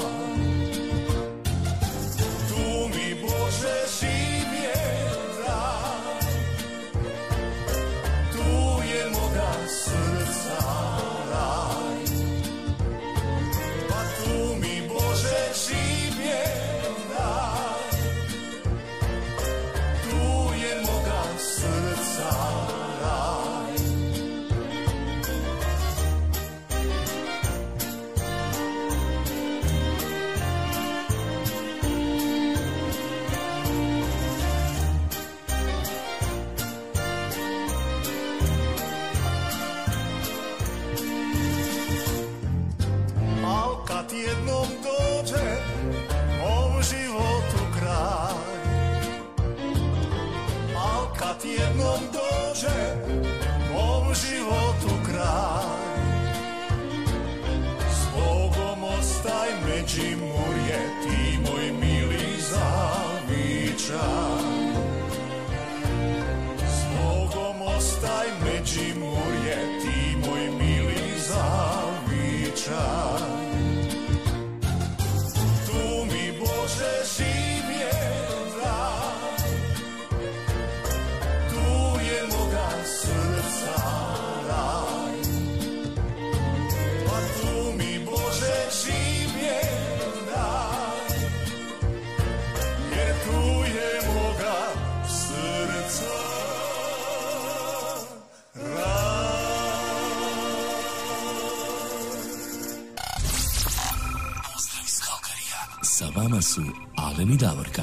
su Alen i Davorka.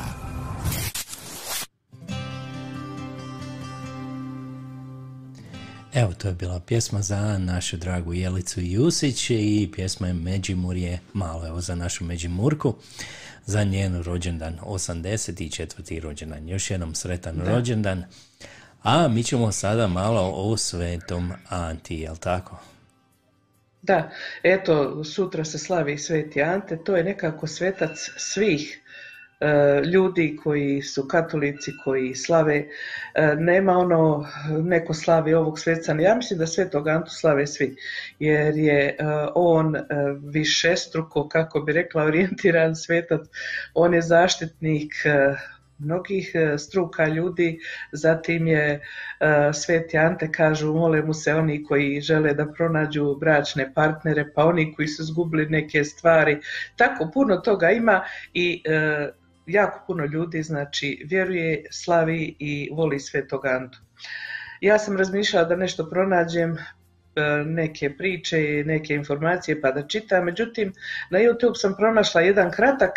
Evo, to je bila pjesma za našu dragu Jelicu Jusić i pjesma je Međimurje malo, evo za našu Međimurku, za njenu rođendan, 84. rođendan. Još jednom sretan Da. rođendan. A mi ćemo sada malo o svetom Anti, jel tako? Da, eto, sutra se slavi Sveti Ante, to je nekako svetac svih e, ljudi koji su katolici, koji slave, e, nema ono, neko slavi ovog sveca, ja mislim da svetog Antu slave svi, jer je e, on višestruko, kako bi rekla, orijentiran svetac, on je zaštitnik mnogih e, struka ljudi, zatim je e, Sveti Ante kažu mole mu se oni koji žele da pronađu bračne partnere, pa oni koji su zgubili neke stvari, tako puno toga ima i e, jako puno ljudi znači vjeruje, slavi i voli Svetog Antu. Ja sam razmišljala da nešto pronađem, neke priče i neke informacije pa da čitam, međutim na YouTube sam pronašla jedan kratak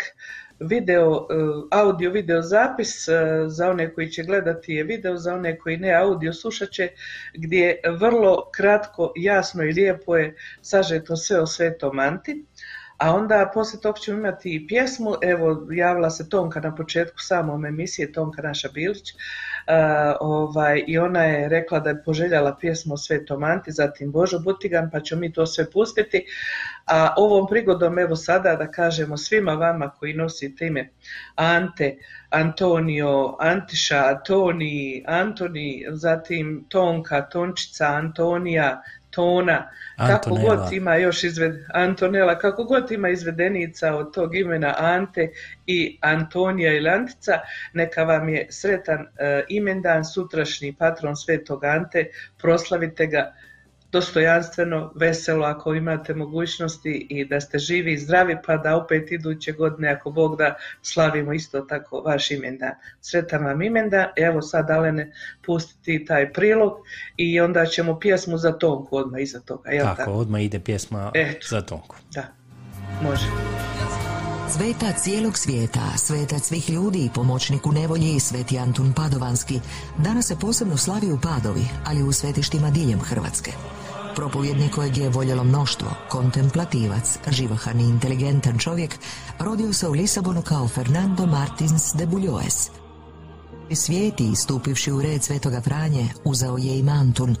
video, e, audio video zapis e, za one koji će gledati je video, za one koji ne audio slušat će gdje vrlo kratko, jasno i lijepo je sažeto sve o Svetom Anti. A onda poslije tog ćemo imati i pjesmu, evo javila se Tonka na početku samom emisije, Tonka naša Bilić, ovaj, i ona je rekla da je poželjala pjesmu o Svetom Anti, zatim Božo Butigan, pa ćemo mi to sve pustiti. A ovom prigodom, evo sada da kažemo svima vama koji nosite ime Ante, Antonio, Antiša, Toni, Antoni, zatim Tonka, Tončica, Antonija, Tona, kako god ima još izved, Antonela, kako god ima izvedenica od tog imena Ante i Antonija ili Antica, neka vam je sretan uh, imendan, sutrašnji patron Svetog Ante, proslavite ga dostojanstveno, veselo ako imate mogućnosti i da ste živi i zdravi pa da opet iduće godine ako Bog da slavimo isto tako vaš imendan. Sretan vam imendan, evo sad Alene pustiti taj prilog i onda ćemo pjesmu za Tonku odmah iza toga. Jel tako, tako, odmah ide pjesma Eto. za Tonku. Da, može. Sveta cijelog svijeta, svetac svih ljudi i pomoćnik u nevolji, sveti Antun Padovanski, danas se posebno slavi u Padovi, ali u svetištima diljem Hrvatske. Propovjednik kojeg je voljelo mnoštvo, kontemplativac, živahan i inteligentan čovjek, rodio se u Lisabonu kao Fernando Martins de Buljoes. Svijeti, stupivši u red Svetoga Franje, uzao je i Mantun,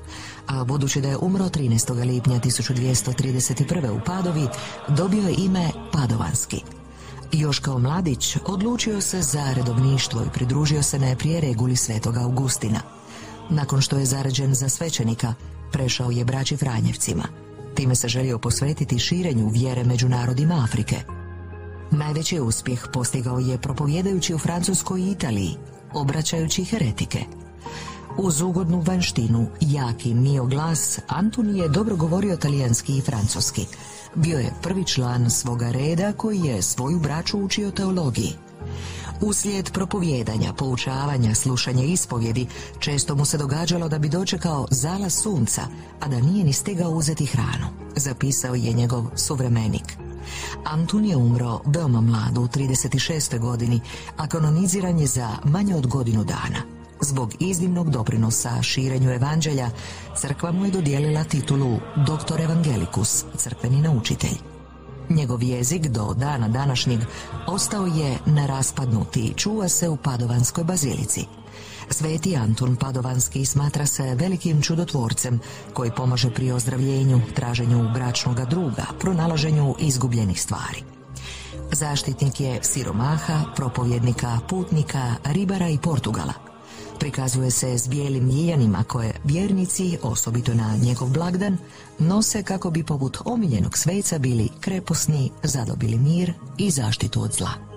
a budući da je umro 13. lipnja 1231. u Padovi, dobio je ime Padovanski. Još kao mladić odlučio se za redovništvo i pridružio se najprije reguli Svetoga Augustina. Nakon što je zaređen za svećenika, prešao je braći Franjevcima. Time se želio posvetiti širenju vjere među narodima Afrike. Najveći uspjeh postigao je propovjedajući u Francuskoj i Italiji, obraćajući heretike. Uz ugodnu vanštinu, jaki mio glas, Antun je dobro govorio talijanski i francuski. Bio je prvi član svoga reda koji je svoju braću učio teologiji. Uslijed propovjedanja, poučavanja, slušanja ispovjedi, često mu se događalo da bi dočekao zala sunca, a da nije ni stigao uzeti hranu, zapisao je njegov suvremenik. Antun je umro veoma mlad u 36. godini, a kanoniziran je za manje od godinu dana. Zbog iznimnog doprinosa širenju evanđelja, crkva mu je dodijelila titulu doktor evangelicus, crkveni naučitelj. Njegov jezik do dana današnjeg ostao je neraspadnuti i čuva se u Padovanskoj bazilici. Sveti Antun Padovanski smatra se velikim čudotvorcem koji pomaže pri ozdravljenju, traženju bračnoga druga, pronalaženju izgubljenih stvari. Zaštitnik je siromaha, propovjednika, putnika, ribara i Portugala – Prikazuje se s bijelim ljijanima koje vjernici, osobito na njegov blagdan, nose kako bi poput omiljenog sveca bili kreposni, zadobili mir i zaštitu od zla.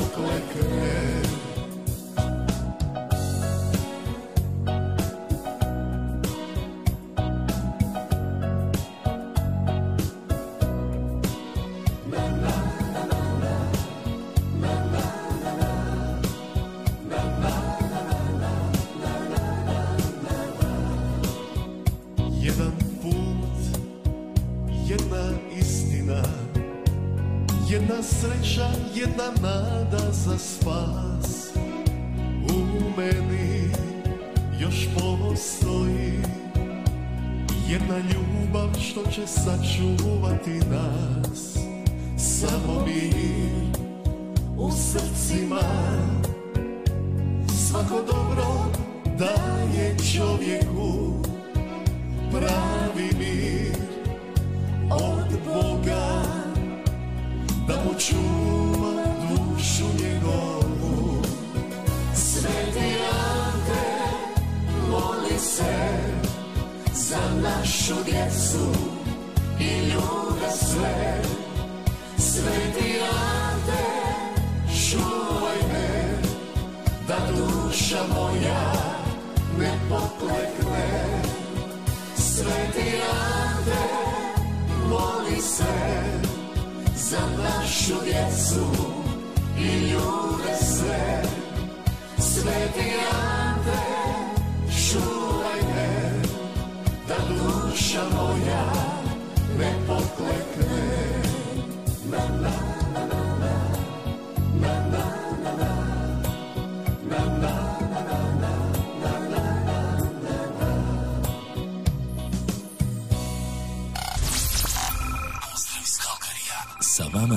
Makkelijker.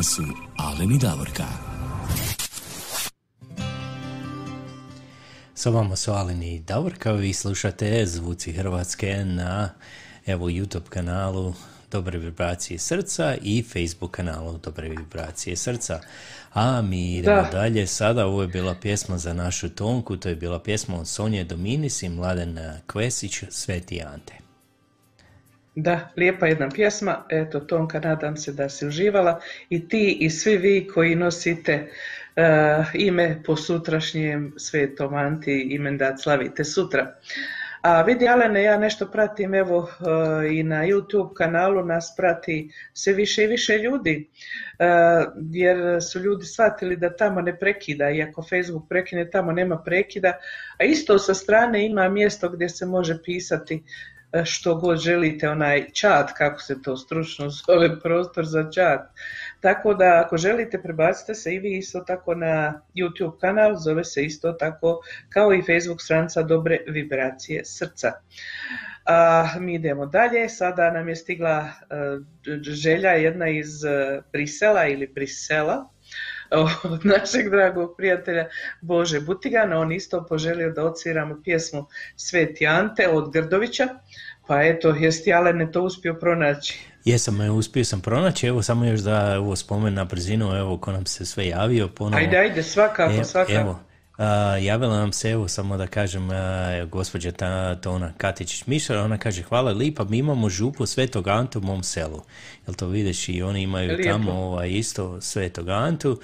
Su Alen i Davorka. Sa vama su Alen i Davorka, vi slušate Zvuci Hrvatske na evo YouTube kanalu Dobre vibracije srca i Facebook kanalu Dobre vibracije srca. A mi idemo Da. dalje. Sada ovo je bila pjesma za našu Tonku, to je bila pjesma od Sonje Dominis i Mladen Kvesić, Sveti Ante. Da, lijepa jedna pjesma. Eto, Tonka, nadam se da si uživala. I ti i svi vi koji nosite eh, ime po sutrašnjem svetom Anti, imendat slavite sutra. A vidi, Alene, ja nešto pratim, evo, eh, i na YouTube kanalu nas prati sve više i više ljudi, eh, jer su ljudi shvatili da tamo ne prekida, iako Facebook prekine, tamo nema prekida, a isto sa strane ima mjesto gdje se može pisati što god želite, onaj chat, kako se to stručno zove, prostor za chat. Tako da ako želite prebacite se i vi isto tako na YouTube kanal, zove se isto tako kao i Facebook stranica Dobre vibracije srca. A, mi idemo dalje, sada nam je stigla e, želja jedna iz e, Brisela ili Brisela, od našeg dragog prijatelja Bože Butigana. On isto poželio da odsviramo pjesmu Sveti Ante od Grdovića. Pa eto, jesi ti Alene to uspio pronaći? Jesam, evo, uspio sam pronaći, evo samo još da ovo spomen na brzinu, evo ko nam se sve javio ponovo. Ajde, ajde, svakako, Evo- svakako. Evo, a, javila nam se, evo samo da kažem, a, gospođa ta, Tona Katičić Mišar, ona kaže, hvala lipa, mi imamo župu Svetog Antu u mom selu. Jel to vidiš i oni imaju Lijepo. tamo ovaj, isto Svetog Antu.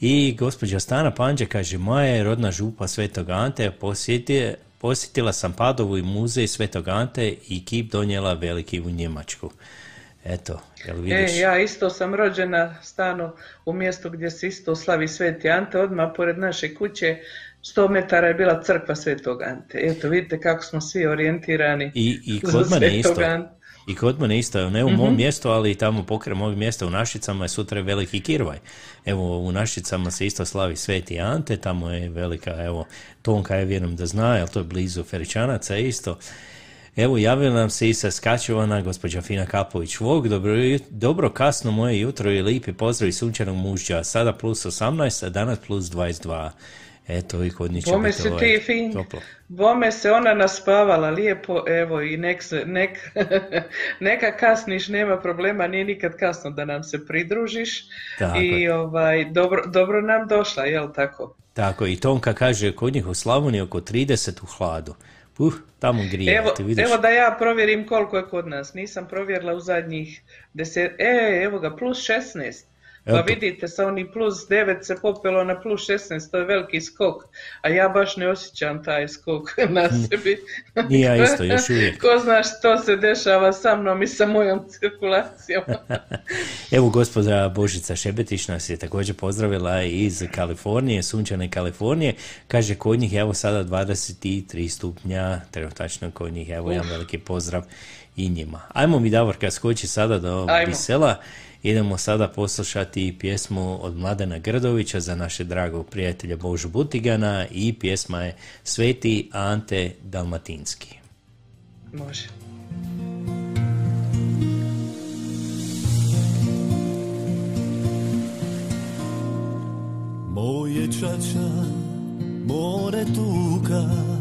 I gospođa Stana Panđa kaže, moja je rodna župa Svetog Ante, posjeti, posjetila sam Padovu i muzej Svetog Ante i kip donijela veliki u Njemačku. Eto, jel vidiš? E, ja isto sam rođena stanu u mjestu gdje se isto slavi Sveti Ante, odmah pored naše kuće 100 metara je bila crkva Svetog Ante. Eto, vidite kako smo svi orijentirani I, i kod mene isto. Ante. I kod mene isto, ne u mom Mhm. mjestu, ali tamo pokraj mog mjesta u Našicama je sutra veliki kirvaj. Evo, u Našicama se isto slavi Sveti Ante, tamo je velika, evo, Tonka je vjerujem da zna, jer to je blizu Feričanaca isto. Evo, javila nam se i sa Skačevana gospođa Fina Kapović-Vog. Dobro, ju- dobro kasno moje jutro i lipi pozdrav iz sunčanog mužđa. Sada plus 18, a danas plus 22. Eto, i kod njih će Bome si ovaj, ti fin, toplo. bome se ona naspavala lijepo, evo i nek se, nek, neka kasniš, nema problema, nije nikad kasno da nam se pridružiš Tako i ovaj, dobro, dobro nam došla, jel tako? Tako, i Tonka kaže, kod njih u Slavoniji oko 30 u hladu. Uh, tamo grije, Evo, ti vidiš. evo da ja provjerim koliko je kod nas, nisam provjerila u zadnjih deset, e, evo ga, plus 16. Pa vidite, sa oni plus 9 se popelo na plus 16, to je veliki skok, a ja baš ne osjećam taj skok na sebi. Ni ja isto, još uvijek. Ko zna što se dešava sa mnom i sa mojom cirkulacijom. Evo gospođa Božica Šebetić nas je također pozdravila iz Kalifornije, sunčane Kalifornije. Kaže kod njih evo sada 23 stupnja, trenutačno kod njih evo jedan veliki pozdrav i njima. Ajmo mi Davorka skoči sada do Ajmo. Brisela. Idemo sada poslušati pjesmu od Mladena Grdovića za naše dragog prijatelja Božu Butigana i pjesma je Sveti Ante Dalmatinski. Može. Moje čača, more tuka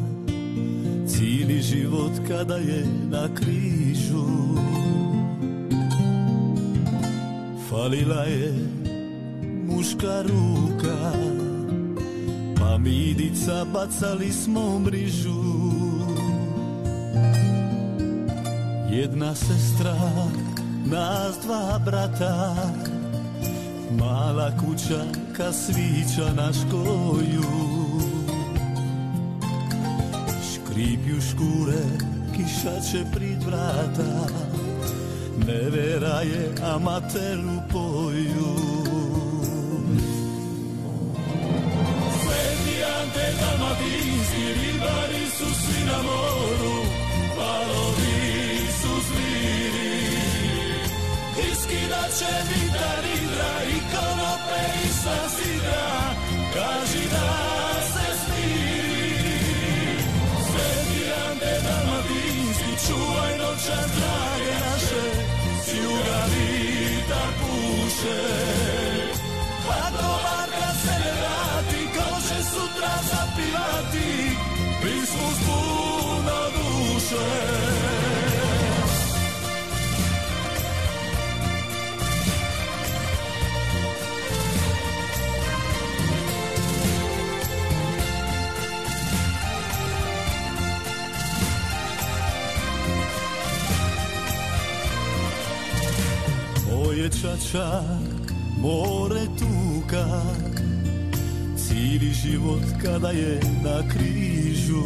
Cijeli život kada je na križu Falila je muška ruka Pa midica bacali smo mrižu. Jedna sestra, nas dva brata Mala kuća ka svića na škoju. Škripju škure, kiša će prid vrata Nevera je amateru poju Sveti Ante Dalmatinski, ribari su svi na moru Valovi su zviri. Iskidat će vitar igra i konope i sasira Kaži da se smiri. Sveti Ante Dalmatinski Čuvaj noćan drage juga vitar puše Ako Marka se ne vrati Ko će sutra zapivati duše Čača, more tuka. Cijeli život kada je na križu.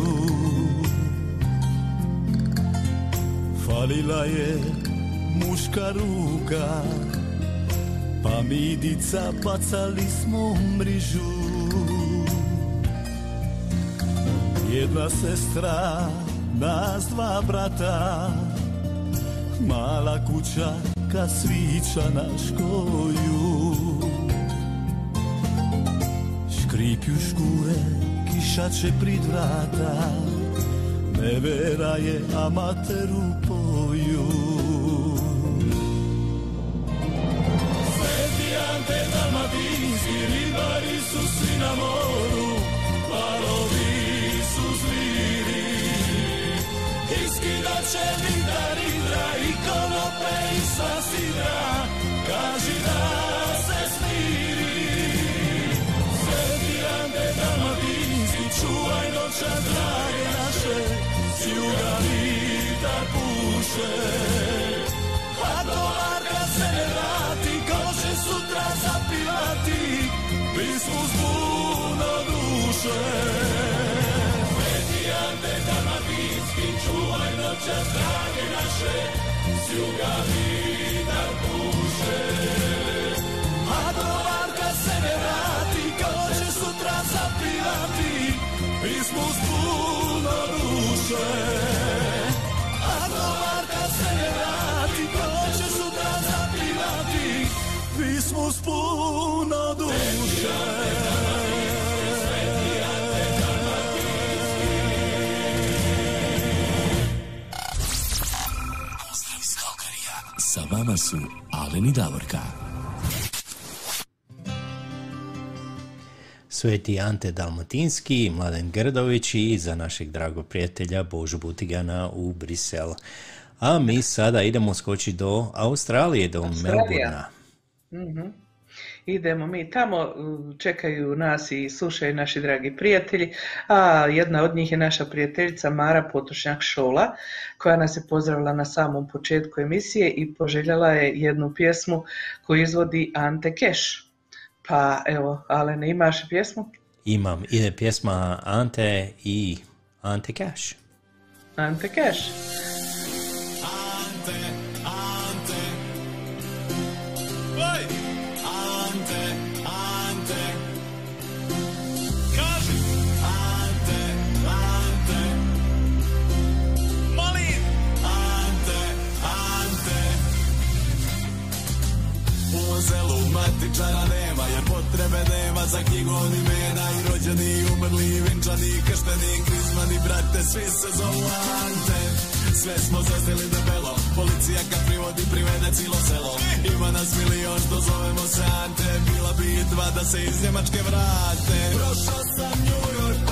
Falila je muška ruka Pa midica bacali smo mrižu. Jedna sestra, nas dva brata Mala kuća ka svića na škoju Škripju škure, kiša će prid vrata Nevera je amateru duše Sveti Ante Dalmatinski Čuvaj noća drage naše S juga vitar puše Ako Marka se ne vrati Ko će sutra zapivati Pismu s puno duše Ako Marka se ne vrati Ko će sutra zapivati Pismu puno duše vama su Alen i Davorka. Sveti Ante Dalmatinski, Mladen Grdović i za našeg dragog prijatelja Božu Butigana u Brisel. A mi sada idemo skočiti do Australije, do Australija. Melbourna. Mhm. Idemo mi tamo, čekaju nas i slušaju naši dragi prijatelji, a jedna od njih je naša prijateljica Mara Potočnjak Šola, koja nas je pozdravila na samom početku emisije i poželjela je jednu pjesmu koju izvodi Ante Keš. Pa evo, Alene, imaš pjesmu? Imam, ide pjesma Ante i Ante Cash. Ante Keš. Matičara nema Jer potrebe nema za knjigom imena I rođeni, umrli, vinčani, kršteni, i Brate, svi se zovu Ante. Sve smo zastili debelo Policija kad privodi privede cijelo selo. Ima nas milion što zovemo se Ante. Bila bi dva da se iz Njemačke vrate. Prošao sam New York,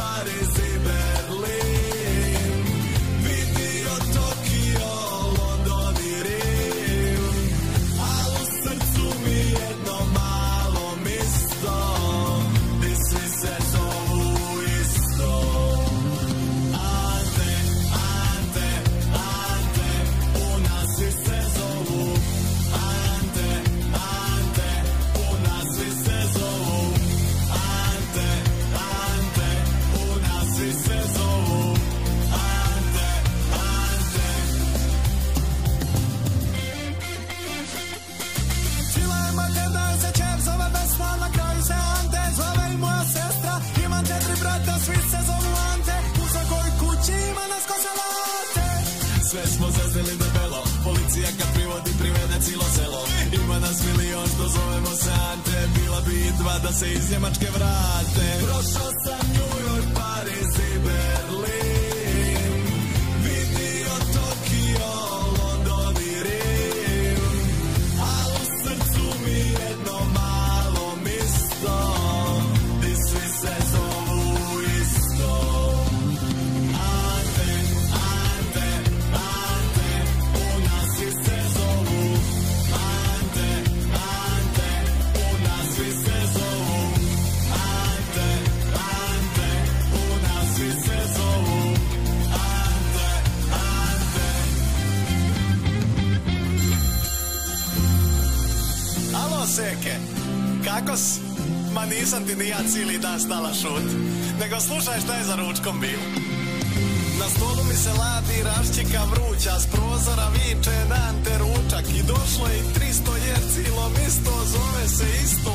stala šut, nego slušaj šta je za ručkom bio. Na stolu mi se ladi raščika vruća, s prozora viče dan te ručak i došlo je i 300 jer cilom isto zove se isto.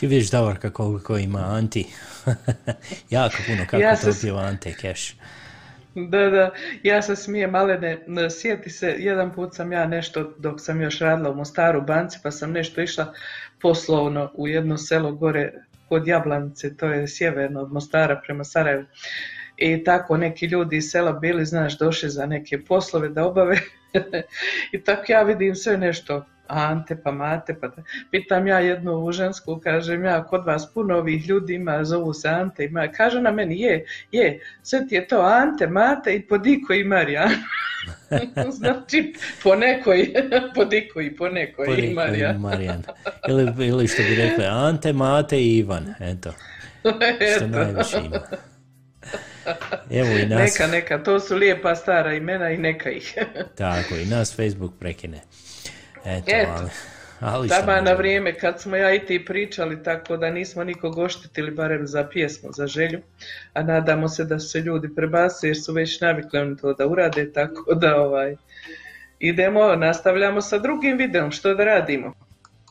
Ti vidiš Davorka koliko ima Anti. jako puno kako Ja to pjeva Ante Cash. Da, da, ja se smijem, Malene, n- sjeti se, jedan put sam ja nešto, dok sam još radila u Mostaru banci, pa sam nešto išla poslovno u jedno selo gore kod Jablanice, to je sjeverno od Mostara prema Sarajevu. I tako neki ljudi iz sela bili, znaš, došli za neke poslove da obave. I tako ja vidim sve nešto, Ante pa Mate, pa da- pitam ja jednu u žensku, kažem ja, kod vas puno ovih ljudi ima, zovu se Ante, ima, kaže na meni, je, je, sve ti je to Ante, Mate i Podiko i Marijan. znači, po nekoj, Podiko i po nekoj i Poriko i Marijan. Marijan. Ili, ili što bi rekli Ante, Mate i Ivan. Eto, što najviše ima. Evo i nas, Neka, neka, to su lijepa stara imena i neka ih. tako, i nas Facebook prekine. Eto, Eto. ali, Tama na vrijeme kad smo ja i ti pričali, tako da nismo nikog oštetili, barem za pjesmu, za želju. A nadamo se da se ljudi prebase jer su već navikli oni to da urade, tako da ovaj, idemo, nastavljamo sa drugim videom, što da radimo.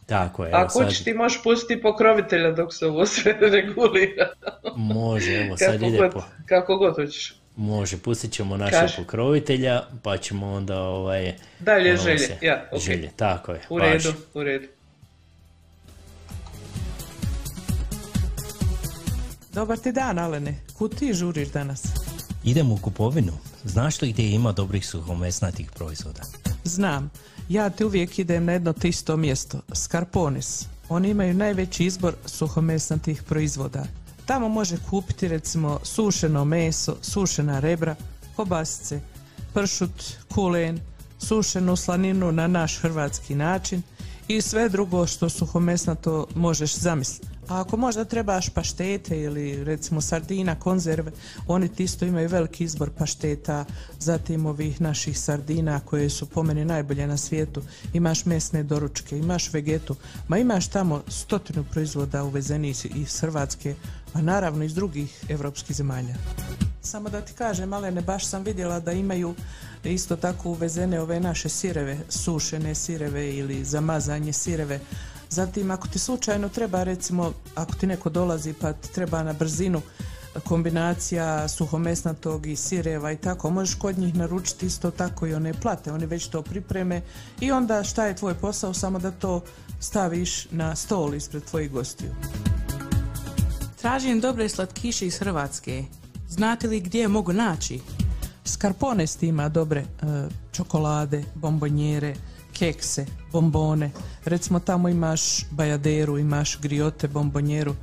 Tako je, Ako sad ti možeš pustiti pokrovitelja dok se ovo sve regulira. može, evo sad kako, ide god, po... kako god hoćeš. Može, pustit ćemo našeg Kaži. pokrovitelja, pa ćemo onda ovaj... Dalje ponovo želje, se- ja, ok. Želje, tako je. U redu, u redu. Dobar ti dan, Alene. Kud ti žuriš danas? Idemo u kupovinu. Znaš li gdje ima dobrih suhomesnatih proizvoda? Znam, ja ti uvijek idem na jedno te isto mjesto, Scarpones. Oni imaju najveći izbor suhomesnatih proizvoda. Tamo može kupiti recimo sušeno meso, sušena rebra, kobasice, pršut, kulen, sušenu slaninu na naš hrvatski način i sve drugo što suhomesnato možeš zamisliti. A ako možda trebaš paštete ili recimo sardina, konzerve, oni ti isto imaju veliki izbor pašteta, zatim ovih naših sardina koje su po meni najbolje na svijetu. Imaš mesne doručke, imaš vegetu, ma imaš tamo stotinu proizvoda uvezenih iz- Hrvatske, a naravno iz drugih evropskih zemalja. Samo da ti kažem, Malene, baš sam vidjela da imaju isto tako uvezene ove naše sireve, sušene sireve ili zamazanje sireve. Zatim, ako ti slučajno treba, recimo, ako ti neko dolazi pa ti treba na brzinu kombinacija suhomesnatog i sireva i tako, možeš kod njih naručiti isto tako i one plate, oni već to pripreme i onda šta je tvoj posao, samo da to staviš na stol ispred tvojih gostiju. Tražim dobre slatkiše iz Hrvatske. Znate li gdje je mogu naći? Scarpones ti ima dobre e, čokolade, bombonjere, kekse, bombone. Recimo tamo imaš bajaderu, imaš griote, bombonjeru.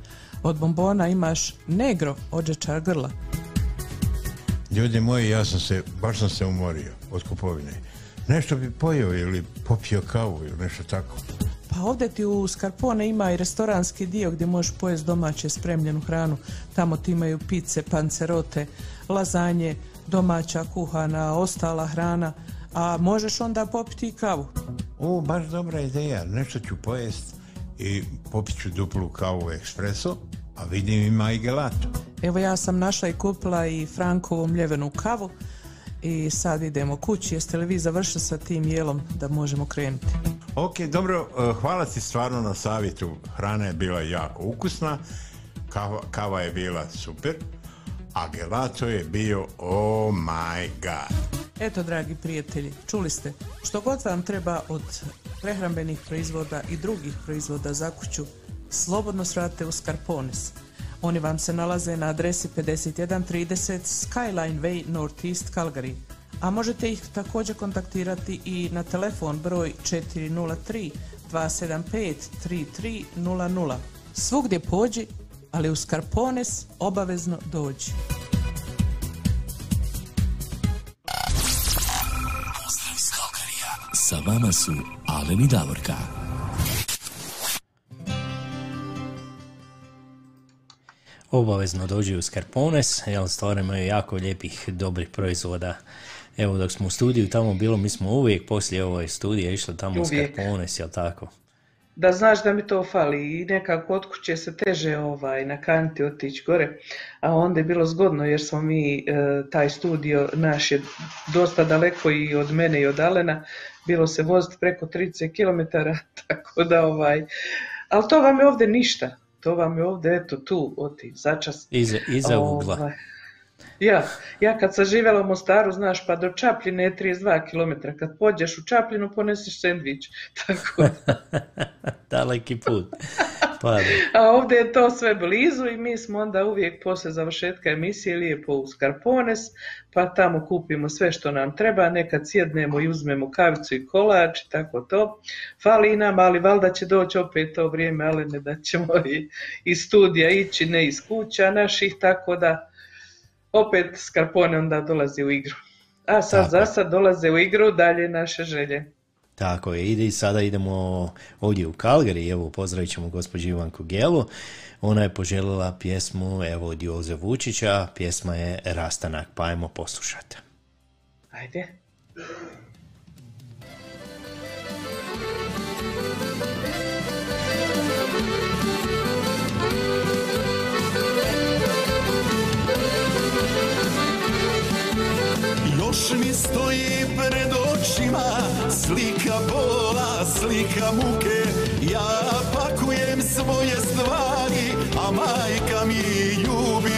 Od bombona imaš negro, ođečar grla. Ljudi moji, ja sam se, baš sam se umorio od kupovine. Nešto bi pojeo ili popio kavu ili nešto tako. Pa ovdje ti u Scarpone ima i restoranski dio gdje možeš pojesti domaće spremljenu hranu. Tamo ti imaju pice, pancerote, lazanje, domaća kuhana, ostala hrana, a možeš onda popiti i kavu. O, baš dobra ideja. Nešto ću pojest i popit ću duplu kavu ekspreso, a vidim ima i gelato. Evo ja sam našla i kupila i Frankovu mljevenu kavu i sad idemo kući. Jeste li vi završili sa tim jelom da možemo krenuti? Ok, dobro, eh, hvala ti stvarno na savjetu. Hrana je bila jako ukusna, kava, kava je bila super, a gelato je bio oh my god. Eto, dragi prijatelji, čuli ste, što god vam treba od prehrambenih proizvoda i drugih proizvoda za kuću, slobodno svrate u Scarpones. Oni vam se nalaze na adresi 5130 Skyline Way Northeast Calgary, a možete ih također kontaktirati i na telefon broj 403 275 3300. Svugdje pođi, ali u Scarpones obavezno dođi. Sa vama su Alen Davorka. Obavezno dođi u Scarpones, jer stvarno imaju jako lijepih, dobrih proizvoda. Evo, dok smo u studiju tamo bilo, mi smo uvijek poslije ove studije išli tamo u Uvijek. Scarpones, jel tako? Da znaš da mi to fali i nekako od kuće se teže ovaj, nakaniti otići gore, a onda je bilo zgodno jer smo mi, e, taj studio naš je dosta daleko i od mene i od Alena, bilo se voziti preko 30 km, tako da ovaj, ali to vam je ovdje ništa, to vam je ovdje eto tu, oti, začas. Iza, iza ugla. Ovaj, Ja, ja kad sam živjela u Mostaru, znaš, pa do Čapljine je 32 km. Kad pođeš u Čapljinu, ponesiš sendvič. Tako da. Daleki put. Pa. A ovdje je to sve blizu i mi smo onda uvijek poslije završetka emisije lijepo u Scarpones, pa tamo kupimo sve što nam treba, nekad sjednemo i uzmemo kavicu i kolač i tako to. Fali nam, ali valjda će doći opet to vrijeme, ali ne da ćemo i iz studija ići, ne iz kuća naših, tako da opet Scarpone onda dolazi u igru. A sad Tako. za sad dolaze u igru dalje naše želje. Tako je, ide i sada idemo ovdje u Calgary, evo pozdravit ćemo gospođu Ivanku Gelu. Ona je poželjela pjesmu evo od Joze Vučića, pjesma je Rastanak, pa ajmo poslušati. Ajde. Još mi stoji pred očima slika bola, slika muke. Ja pakujem svoje stvari, a majka mi ljubi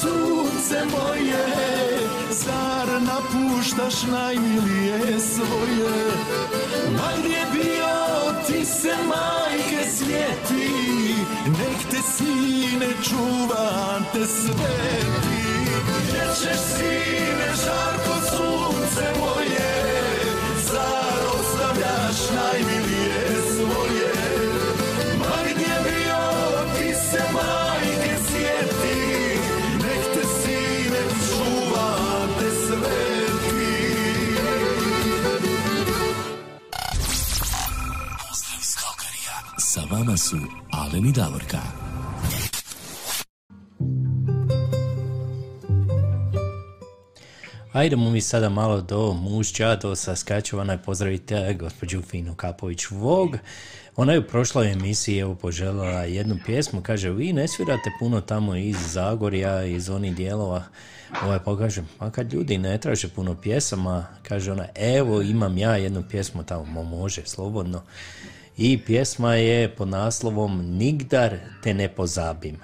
sunce moje Zar napuštaš najmilije svoje? Ma gdje bio ti se majke svijeti Nek te sine čuva te sveti. Gdje ćeš sine žarko sunce moje vama su Alen i Davorka. Ajdemo mi sada malo do mušća, do Saskačevana i pozdravite gospođu Finu Kapović Vog. Ona je u prošloj emisiji evo poželjela jednu pjesmu, kaže vi ne svirate puno tamo iz Zagorja, iz onih dijelova. Ovaj pa kažem, a kad ljudi ne traže puno pjesama, kaže ona, evo imam ja jednu pjesmu tamo, mo može, slobodno. I pjesma je pod naslovom Nigdar te ne pozabim.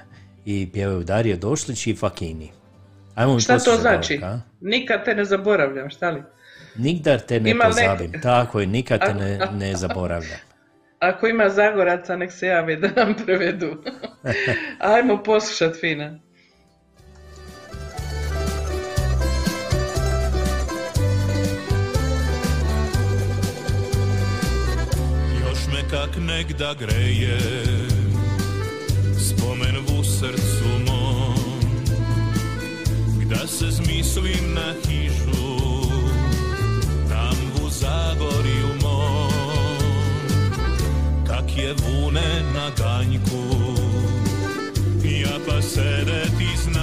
I pjevaju Dario Došlić i Fakini. Ajmo Šta to znači? A? Nikad te ne zaboravljam, šta li? Nigdar te ne Ima nek- pozabim. Tako je, nikad te ne, ne zaboravljam. Ako ima Zagoraca, nek se javi da nam prevedu. Ajmo poslušat Fina. Negda greje. Spomen u srcu mom Gda se zmislim na hižu Tam u Zagorju mom. Kak je vune na ganjku Ja pa sedeti znam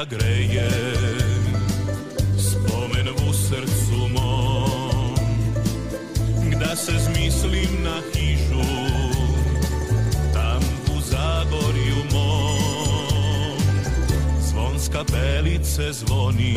negda greje. Spomen u srcu mom Gda se zmislim na hižu Tam u Zagorju mom. Zvon z kapelice zvoni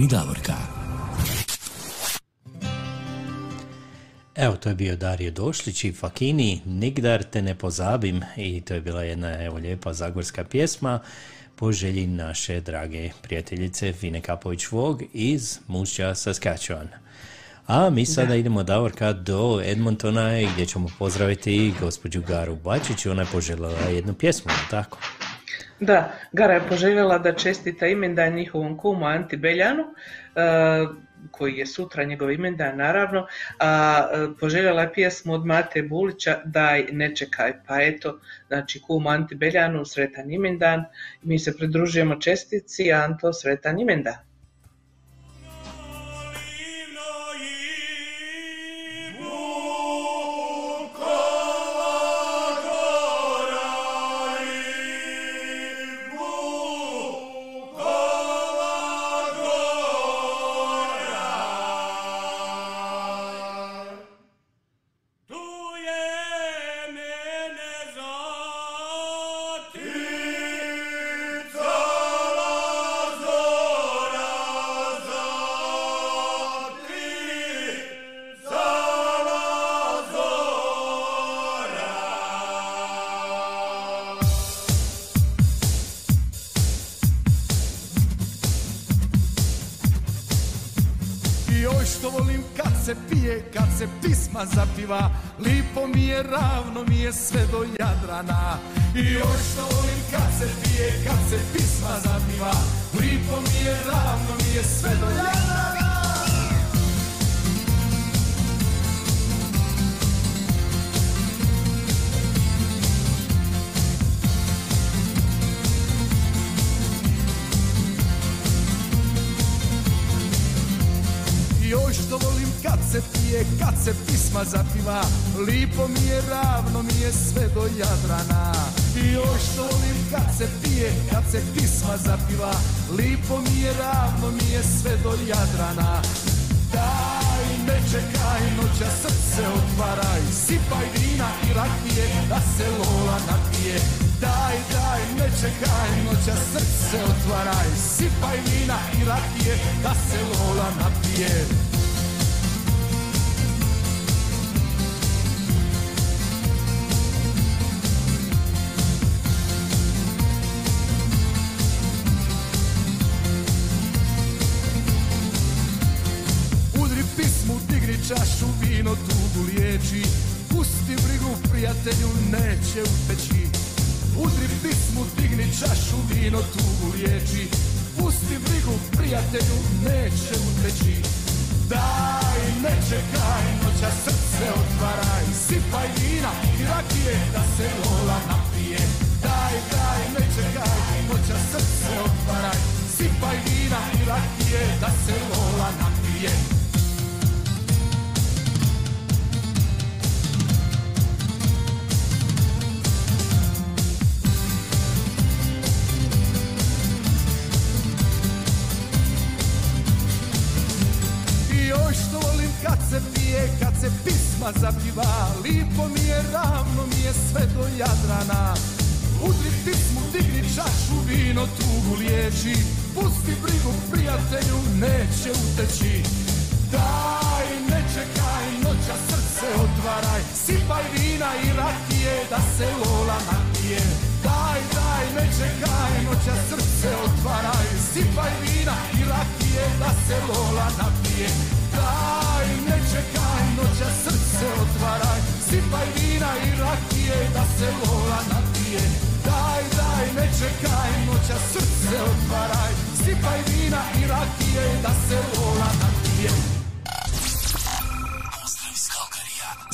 Alen i Davorka. Evo, to je bio Dario Došlić i Fakini, Nigdar te ne pozabim i to je bila jedna evo lijepa zagorska pjesma po želji naše drage prijateljice Fine Kapović-Vog iz Mušća Saskatchewan. A mi sada idemo Davorka do Edmontona gdje ćemo pozdraviti gospođu Garu Bačić, ona je poželjela jednu pjesmu, tako? Da, Gara je poželjela da čestita imendan njihovom kumu Anti Beljanu, e, koji je sutra njegov imendan naravno, a e, poželjela je pjesmu od Mate Bulića Daj ne čekaj, pa eto, znači kumu Anti Beljanu sretan imendan, mi se pridružujemo čestici, Anto sretan imendan. Pisma zapiva Lipo mi je, ravno mi je sve do Jadrana. I oj Lipo mi je, ravno mi je sve do Jadrana. Joj što volim kad se pije, kad se pisma zapiva. Lipo mi je, ravno mi je sve do Jadrana. Daj ne čekaj, noća srce otvaraj Sipaj vina i rakije, da se lola napije. Daj, daj, ne čekaj, noća srce otvaraj Sipaj vina i rakije, da se lola napije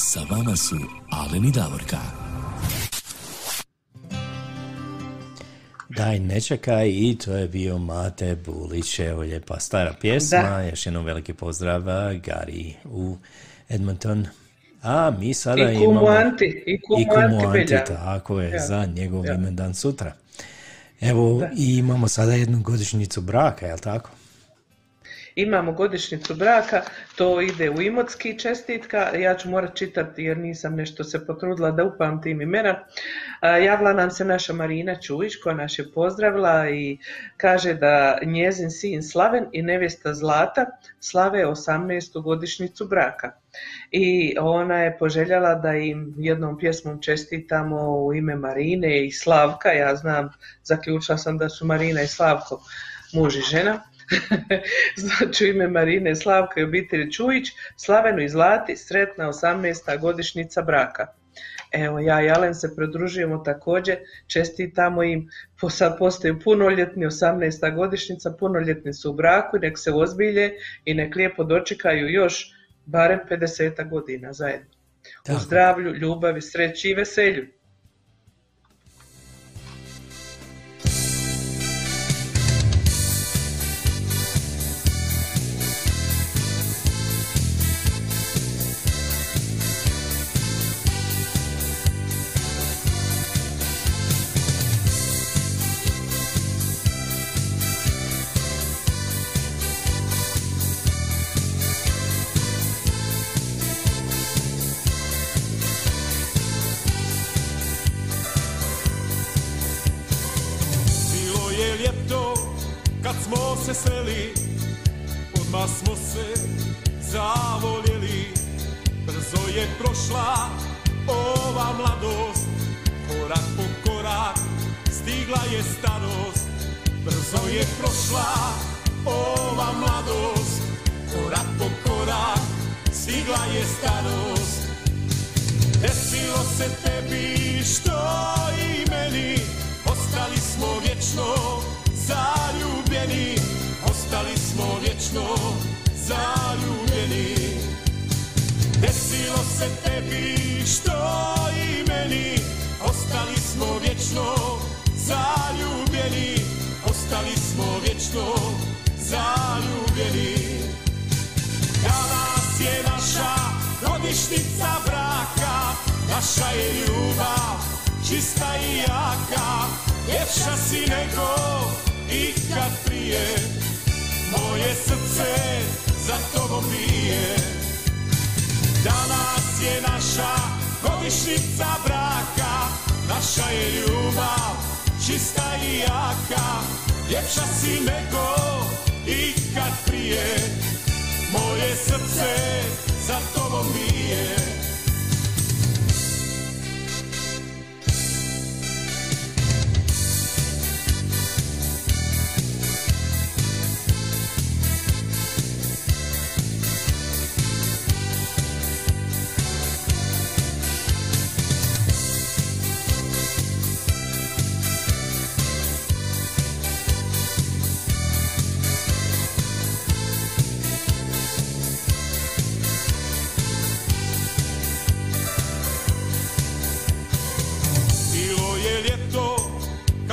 Sa vama su Alen i Davorka. Daj, ne čekaj i to je bio Mate Bulić, evo lijepa stara pjesma, Da. još jednom veliki pozdrav a, Gari u Edmonton. A mi sada I imamo... Anti, i kumu Anti Belja. tako je, Ja, za njegov ja. imendan sutra. Evo, Da. i imamo sada jednu godišnjicu braka, jel tako? Imamo godišnjicu braka, to ide u Imotski čestitka, ja ću morat čitati jer nisam nešto se potrudila da upamtim imena. Javila nam se naša Marina Čujić koja nas je pozdravila i kaže da njezin sin Slaven i nevjesta Zlata slave 18. godišnjicu braka. I ona je poželjela da im jednom pjesmom čestitamo u ime Marine i Slavka, ja znam, zaključila sam da su Marina i Slavko muž i žena. znači u ime Marine Slavka i obitelji Čujić, Slavenu i Zlati, sretna 18. godišnjica braka. Evo, ja i Alen se pridružujemo također, čestitamo im, po, sad postaju punoljetni, 18. godišnjica, punoljetni su u braku, nek se ozbilje i nek lijepo dočekaju još barem 50 godina zajedno. U Tako. zdravlju, ljubavi, sreći i veselju.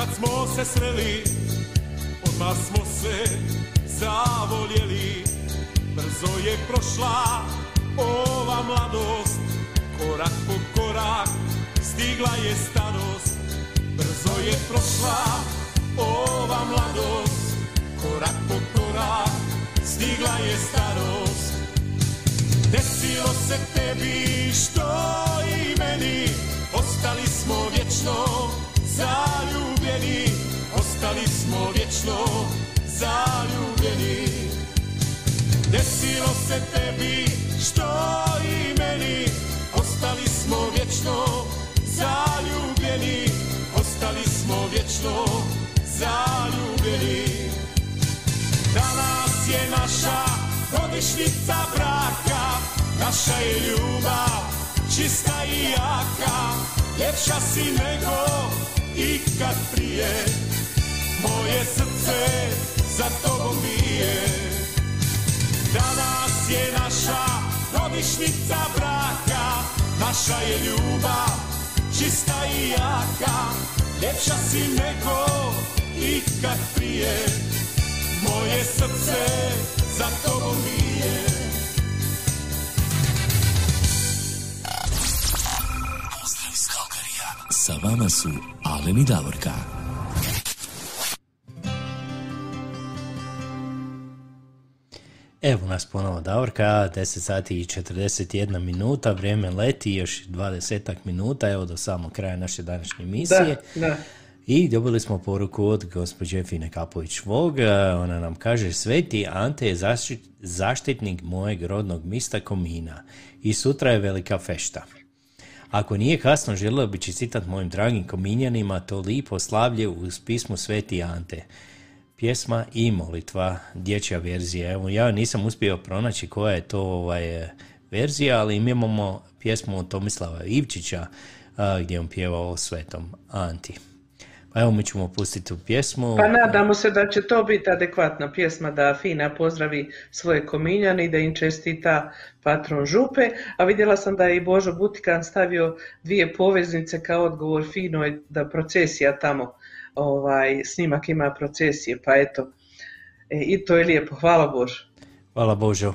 Kad smo se sreli Odmah smo se zavoljeli. Brzo je prošla ova mladost Korak po korak stigla je starost. Brzo je prošla ova mladost Korak po korak stigla je starost. Desilo se tebi što i meni Ostali smo vječno zaljubljeni Ostali smo vječno zaljubljeni. Desilo se tebi što i meni Ostali smo vječno zaljubljeni. Ostali smo vječno zaljubljeni. Danas je naša godišnjica braka Naša je ljubav čista i jaka Ljepša si nego ikad prije. Moje srce za tobom bije. Danas je naša godišnjica braka. Naša je ljubav čista i jaka. Ljepša si nego ikad prije. Moje srce za tobom bije Sa vama su Alen i Davorka. Evo nas ponovo Davorka, 10 sati i 41 minuta, vrijeme leti, još 20 minuta, evo do samog kraja naše današnje emisije. Da, da. I dobili smo poruku od gospođe Fine Kapović-Vog, e, ona nam kaže Sveti Ante je zaštit- zaštitnik mojeg rodnog mista Komina i sutra je velika fešta. Ako nije kasno, želio bi čestitat mojim dragim kominjanima to lipo slavlje uz pismu Sveti Ante. Pjesma i molitva, dječja verzija. Evo, ja nisam uspio pronaći koja je to ovaj, verzija, ali mi imamo pjesmu Tomislava Ivčića gdje on pjeva o Svetom Anti. Pa evo mi ćemo pustiti tu pjesmu. Pa nadamo se da će to biti adekvatna pjesma da Fina pozdravi svoje kominjane i da im čestita patron župe, a vidjela sam da je i Božo Butikan stavio dvije poveznice kao odgovor Finoj da procesija tamo, ovaj, snimak ima procesije, pa eto, e, i to je lijepo, hvala Božo. Hvala Božo.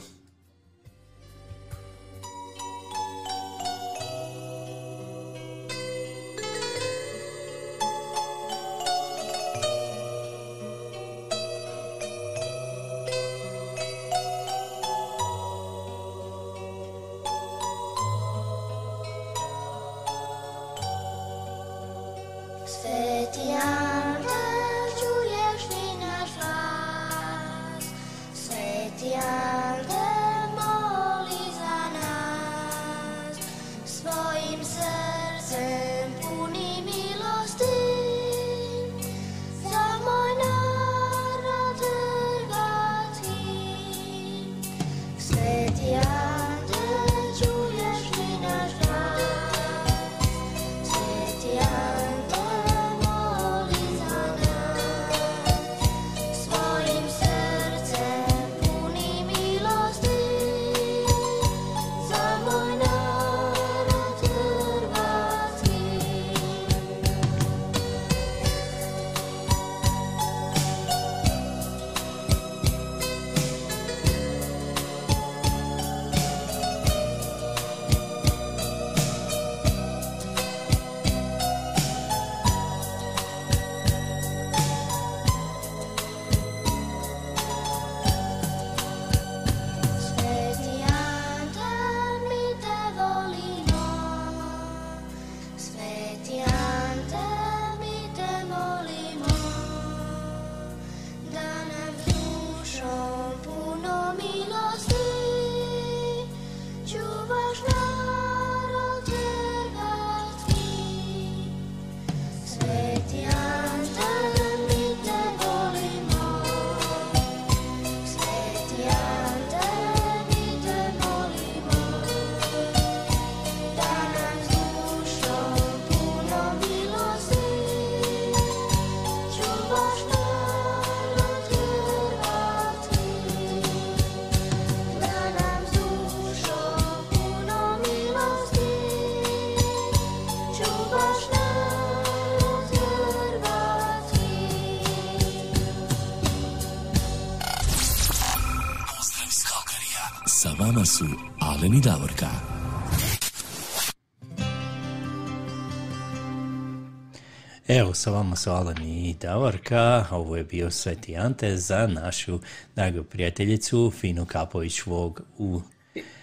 Evo, sa vama su Alan i Davorka, ovo je bio Sveti Ante za našu dragu prijateljicu Finu Kapović Vog u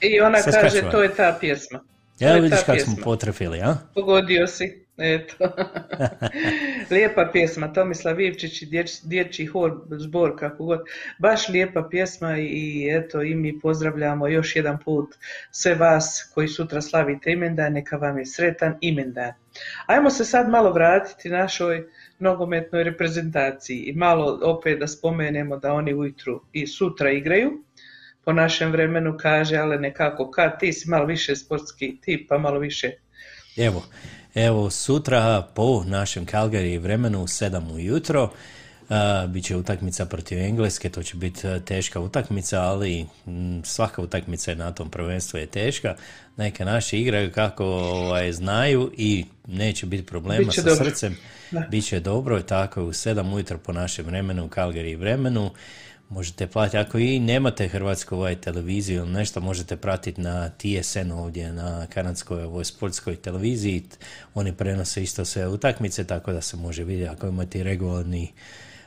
I ona kaže, Saskačeva. to je ta pjesma. Je vidiš kako smo potrefili, a? Pogodio si, eto. lijepa pjesma, Tomislav Ivčić i dječ, dječji hor, zbor, kako god. Baš lijepa pjesma i, i eto i mi pozdravljamo još jedan put sve vas koji sutra slavite imendan, neka vam je sretan imendan. Ajmo se sad malo vratiti našoj nogometnoj reprezentaciji i malo opet da spomenemo da oni ujutru i sutra igraju. Po našem vremenu kaže, ali nekako kad? Ti si malo više sportski tip, pa malo više. Evo, evo sutra po našem Calgary vremenu u 7 ujutro Uh, bit će utakmica protiv Engleske, to će biti uh, teška utakmica, ali mm, svaka utakmica je na tom prvenstvu je teška. Neka naši igraju kako ovaj, znaju i neće biti problema Biće sa dobro. srcem. Da. Biće dobro, tako je u 7 ujutro po našem vremenu u Calgary vremenu. Možete platiti, ako i nemate hrvatsku ovaj, televiziju ili nešto, možete pratiti na TSN ovdje, na kanadskoj ovoj sportskoj televiziji. Oni prenose isto sve utakmice, tako da se može vidjeti ako imate regularni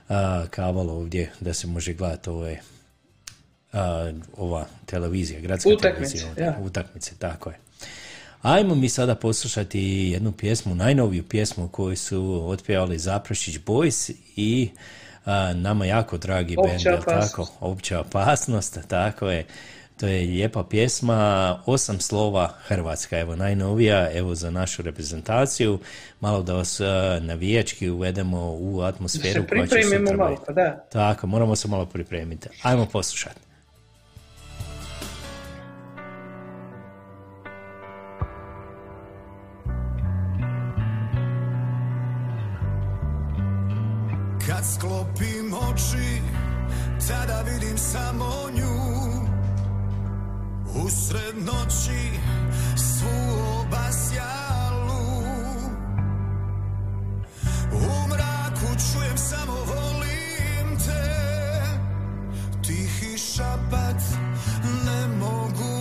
a, kabel ovdje, da se može gledati ove, a, ova televizija, gradska Utakmice, televizija. ovdje, ja. Utakmice, tako je. Ajmo mi sada poslušati jednu pjesmu, najnoviju pjesmu koju su otpjevali Zaprašić Boys i a, nama jako dragi Opća bend, jel opasnost. tako? Opća opasnost, tako je. To je lijepa pjesma, osam slova Hrvatska, evo najnovija, evo za našu reprezentaciju, malo da vas a, navijački uvedemo u atmosferu se koja će pripremimo sutra malo, biti. pa da. Tako, moramo se malo pripremiti. Ajmo poslušati. Kad sklopim oči, tada vidim samo nju Usred noći, svu obasjalu. U mraku čujem samo volim te. Tihi šapat, ne mogu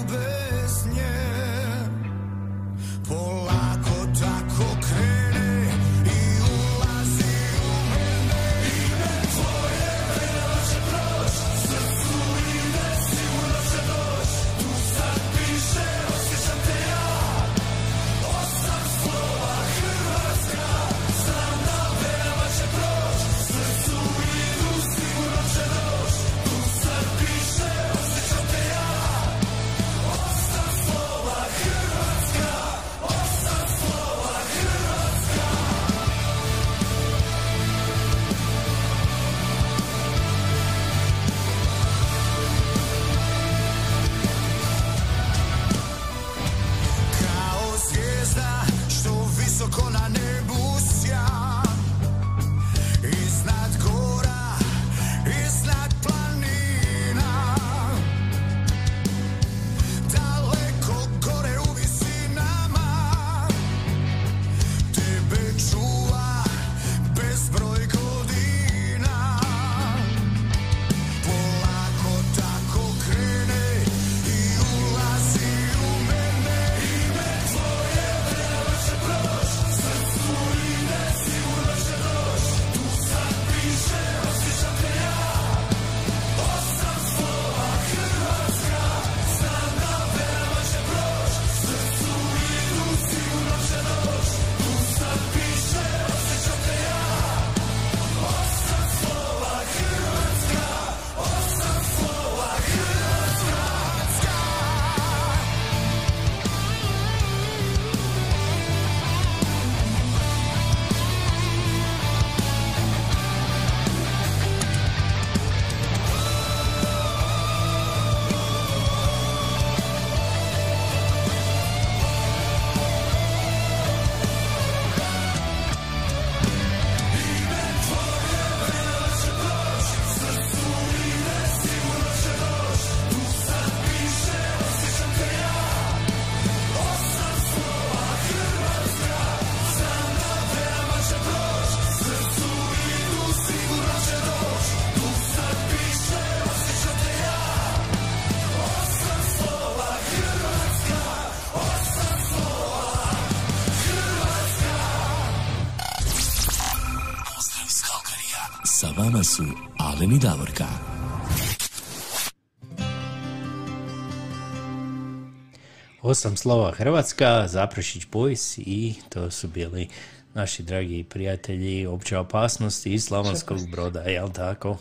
Osam slova Hrvatska, Zaprašić Boys i to su bili naši dragi prijatelji opće opasnosti iz Slavonskog broda, jel tako?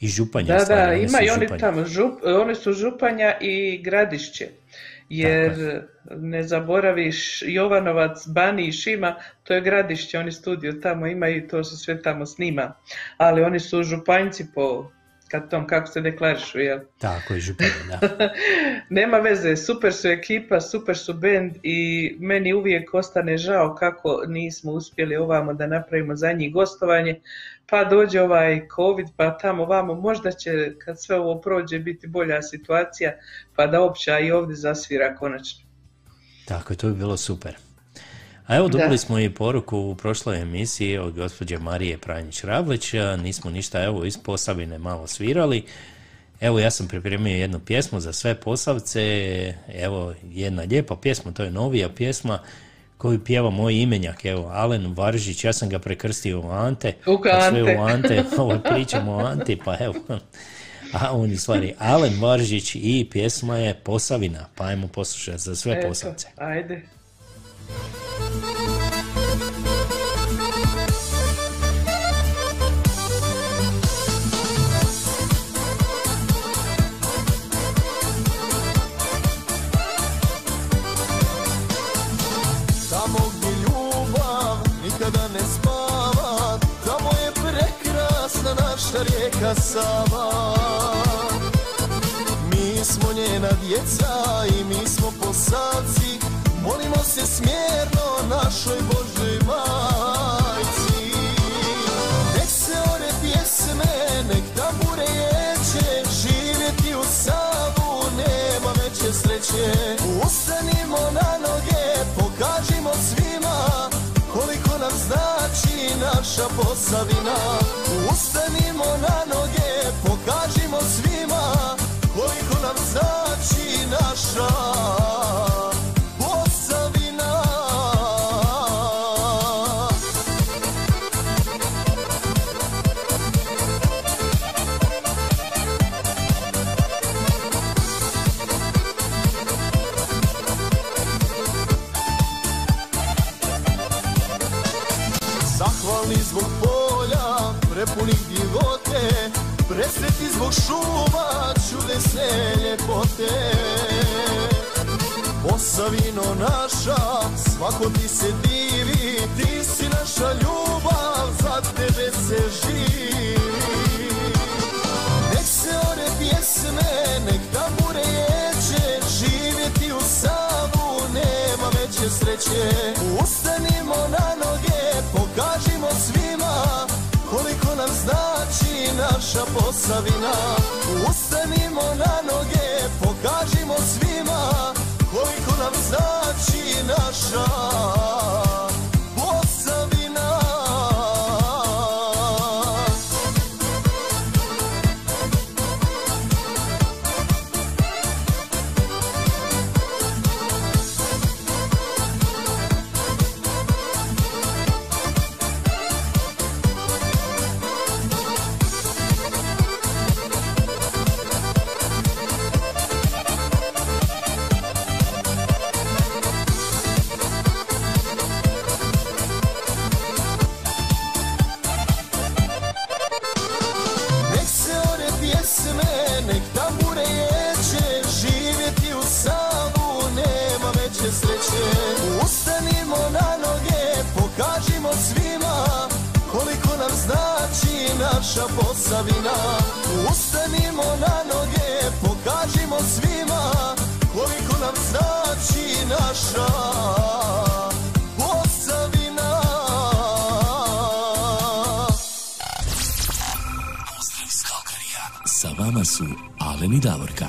I Županja. Da, da, stvari, oni ima i oni Županja. tamo, žup, oni su Županja i Gradišće. Jer ne zaboraviš Jovanovac, Bani i Šima, to je Gradišće, oni studio tamo imaju i to se sve tamo snima. Ali oni su županjci po kad tom kako se deklarišu, jel? Tako je Županja, da. Nema veze, super su ekipa, super su bend i meni uvijek ostane žao kako nismo uspjeli ovamo da napravimo za njih gostovanje, pa dođe ovaj covid, pa tamo vamo, možda će kad sve ovo prođe biti bolja situacija, pa da opća i ovdje zasvira konačno. Tako je, to bi bilo super. A evo dobili Da. smo i poruku u prošloj emisiji od gospođe Marije Pranjić-Ravlić, a nismo ništa evo iz Posavine malo svirali. Evo ja sam pripremio jednu pjesmu za sve Posavce, evo jedna lijepa pjesma, to je novija pjesma koju pjeva moj imenjak, evo Alen Varžić, ja sam ga prekrstio u Ante, U kad sve Ante. u Ante, ovo pričamo o Anti, pa evo, a on je stvari Alen Varžić i pjesma je Posavina, pa ajmo poslušati za sve Eto, Posavce. Ajde. Rijeka Sava Mi smo njena djeca i mi smo posavci Molimo se smjerno našoj Božoj majci. Nek se ore pjesme, nek tambure ječe Živjeti u Savu nema veće sreće naša Posavina. Ustanimo na noge, pokažimo svima Koliko nam znači naša čudesne ljepote. Posavino naša, svako ti se divi Ti si naša ljubav, za tebe se živi. Nek se ore pjesme, nek tambure ječe Živjeti u Savu nema veće sreće. Ustanimo na naša Posavina. Ustanimo na noge, pokažimo svima Koliko nam znači naša Alen i Davorka.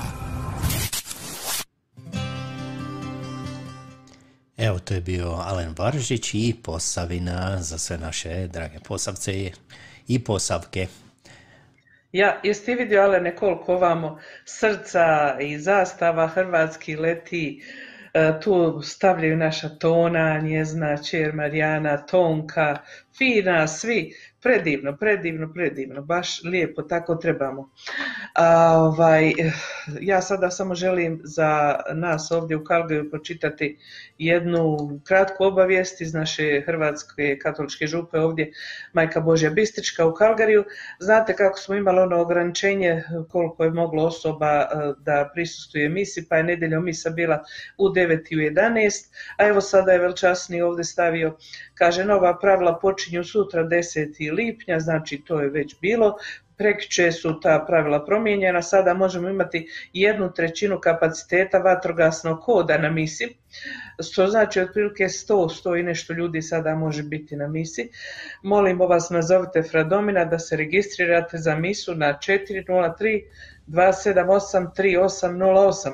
Evo, to je bio Alen Varžić i Posavina za sve naše drage Posavce i Posavke. Ja, jesi ti vidio, Alene, koliko ovamo srca i zastava hrvatski leti, e, tu stavljaju naša Tona, njezna čer Marijana, Tonka, fina, svi, predivno, predivno, predivno, baš lijepo, tako trebamo. A, ovaj, ja sada samo želim za nas ovdje u Kalgaju pročitati jednu kratku obavijest iz naše Hrvatske katoličke župe ovdje, Majka Božja Bistrička u Kalgariju. Znate kako smo imali ono ograničenje koliko je moglo osoba e, da prisustuje misi, pa je nedjeljom misa bila u 9 i u 11, a evo sada je velčasni ovdje stavio, kaže nova pravila počinju sutra 10. lipnja, znači to je već bilo, prekjuče su ta pravila promijenjena, sada možemo imati jednu trećinu kapaciteta vatrogasnog koda na misi, što znači otprilike 100, 100 i nešto ljudi sada može biti na misi. Molimo vas nazovite Fradomina da se registrirate za misu na 403 278 3808.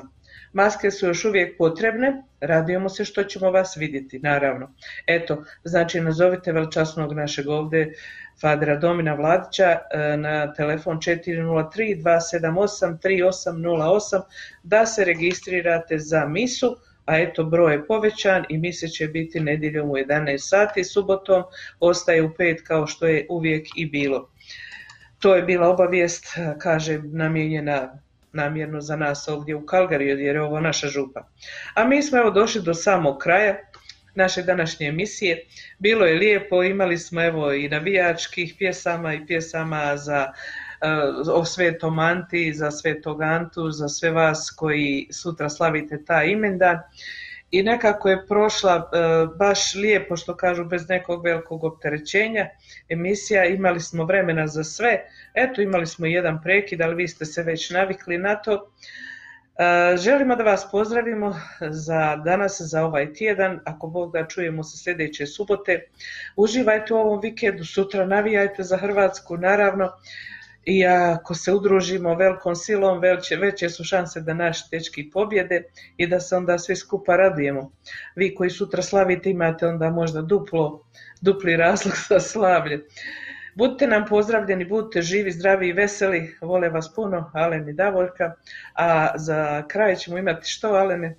Maske su još uvijek potrebne, radujemo se što ćemo vas vidjeti, naravno. Eto, znači nazovite velčasnog našeg ovdje Fadera Domina Vladića e, na telefon 403 278 3808 da se registrirate za misu, a eto broj je povećan i mise će biti nedjeljom u 11 sati, subotom ostaje u 5 kao što je uvijek i bilo. To je bila obavijest, kaže, namijenjena namjerno za nas ovdje u Kalgariju jer je ovo naša župa. A mi smo evo došli do samog kraja naše današnje emisije. Bilo je lijepo, imali smo evo i navijačkih pjesama i pjesama za o Svetom Anti, za Svetog Antu, za sve vas koji sutra slavite taj imendan. I nekako je prošla e, baš lijepo, što kažu, bez nekog velikog opterećenja emisija. Imali smo vremena za sve. Eto, imali smo jedan prekid, ali vi ste se već navikli na to. E, Želimo da vas pozdravimo za danas, za ovaj tjedan. Ako Bog da čujemo se sljedeće subote. Uživajte u ovom vikendu, sutra navijajte za Hrvatsku, naravno. I ako se udružimo velikom silom, veće, veće su šanse da naši dečki pobjede i da se onda svi skupa radujemo. Vi koji sutra slavite imate onda možda duplo, dupli razlog za slavlje. Budite nam pozdravljeni, budite živi, zdravi i veseli. Vole vas puno, Alen i Davorka. A za kraj ćemo imati što, Alene?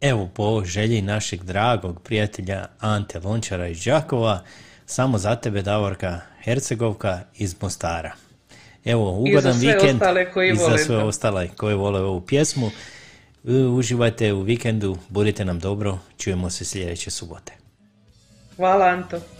Evo po želji našeg dragog prijatelja Ante Lončara iz Đakova, samo za tebe Davorka Hercegovka iz Mostara. Evo, ugodan I za sve vikend ostale koji i za vole sve ostale koji vole ovu pjesmu. E, Uživajte u vikendu, budite nam dobro, čujemo se sljedeće subote. Hvala Anto.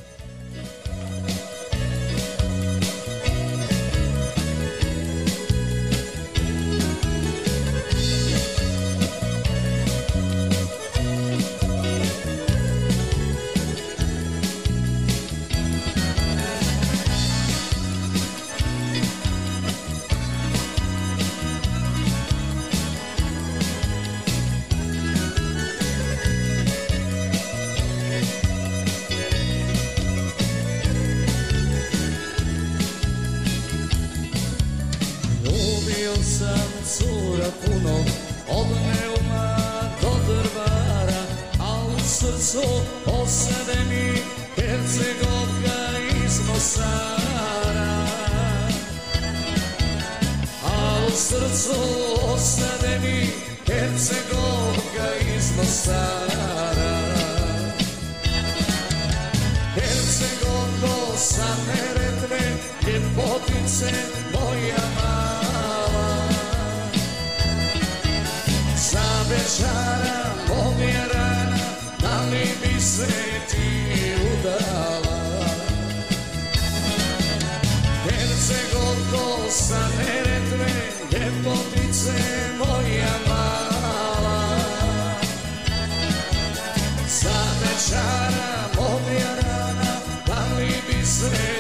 Se ti udala Hercegovko sa Neretve Ljepotice moja mala. Sa večara mog je rana Da li bi se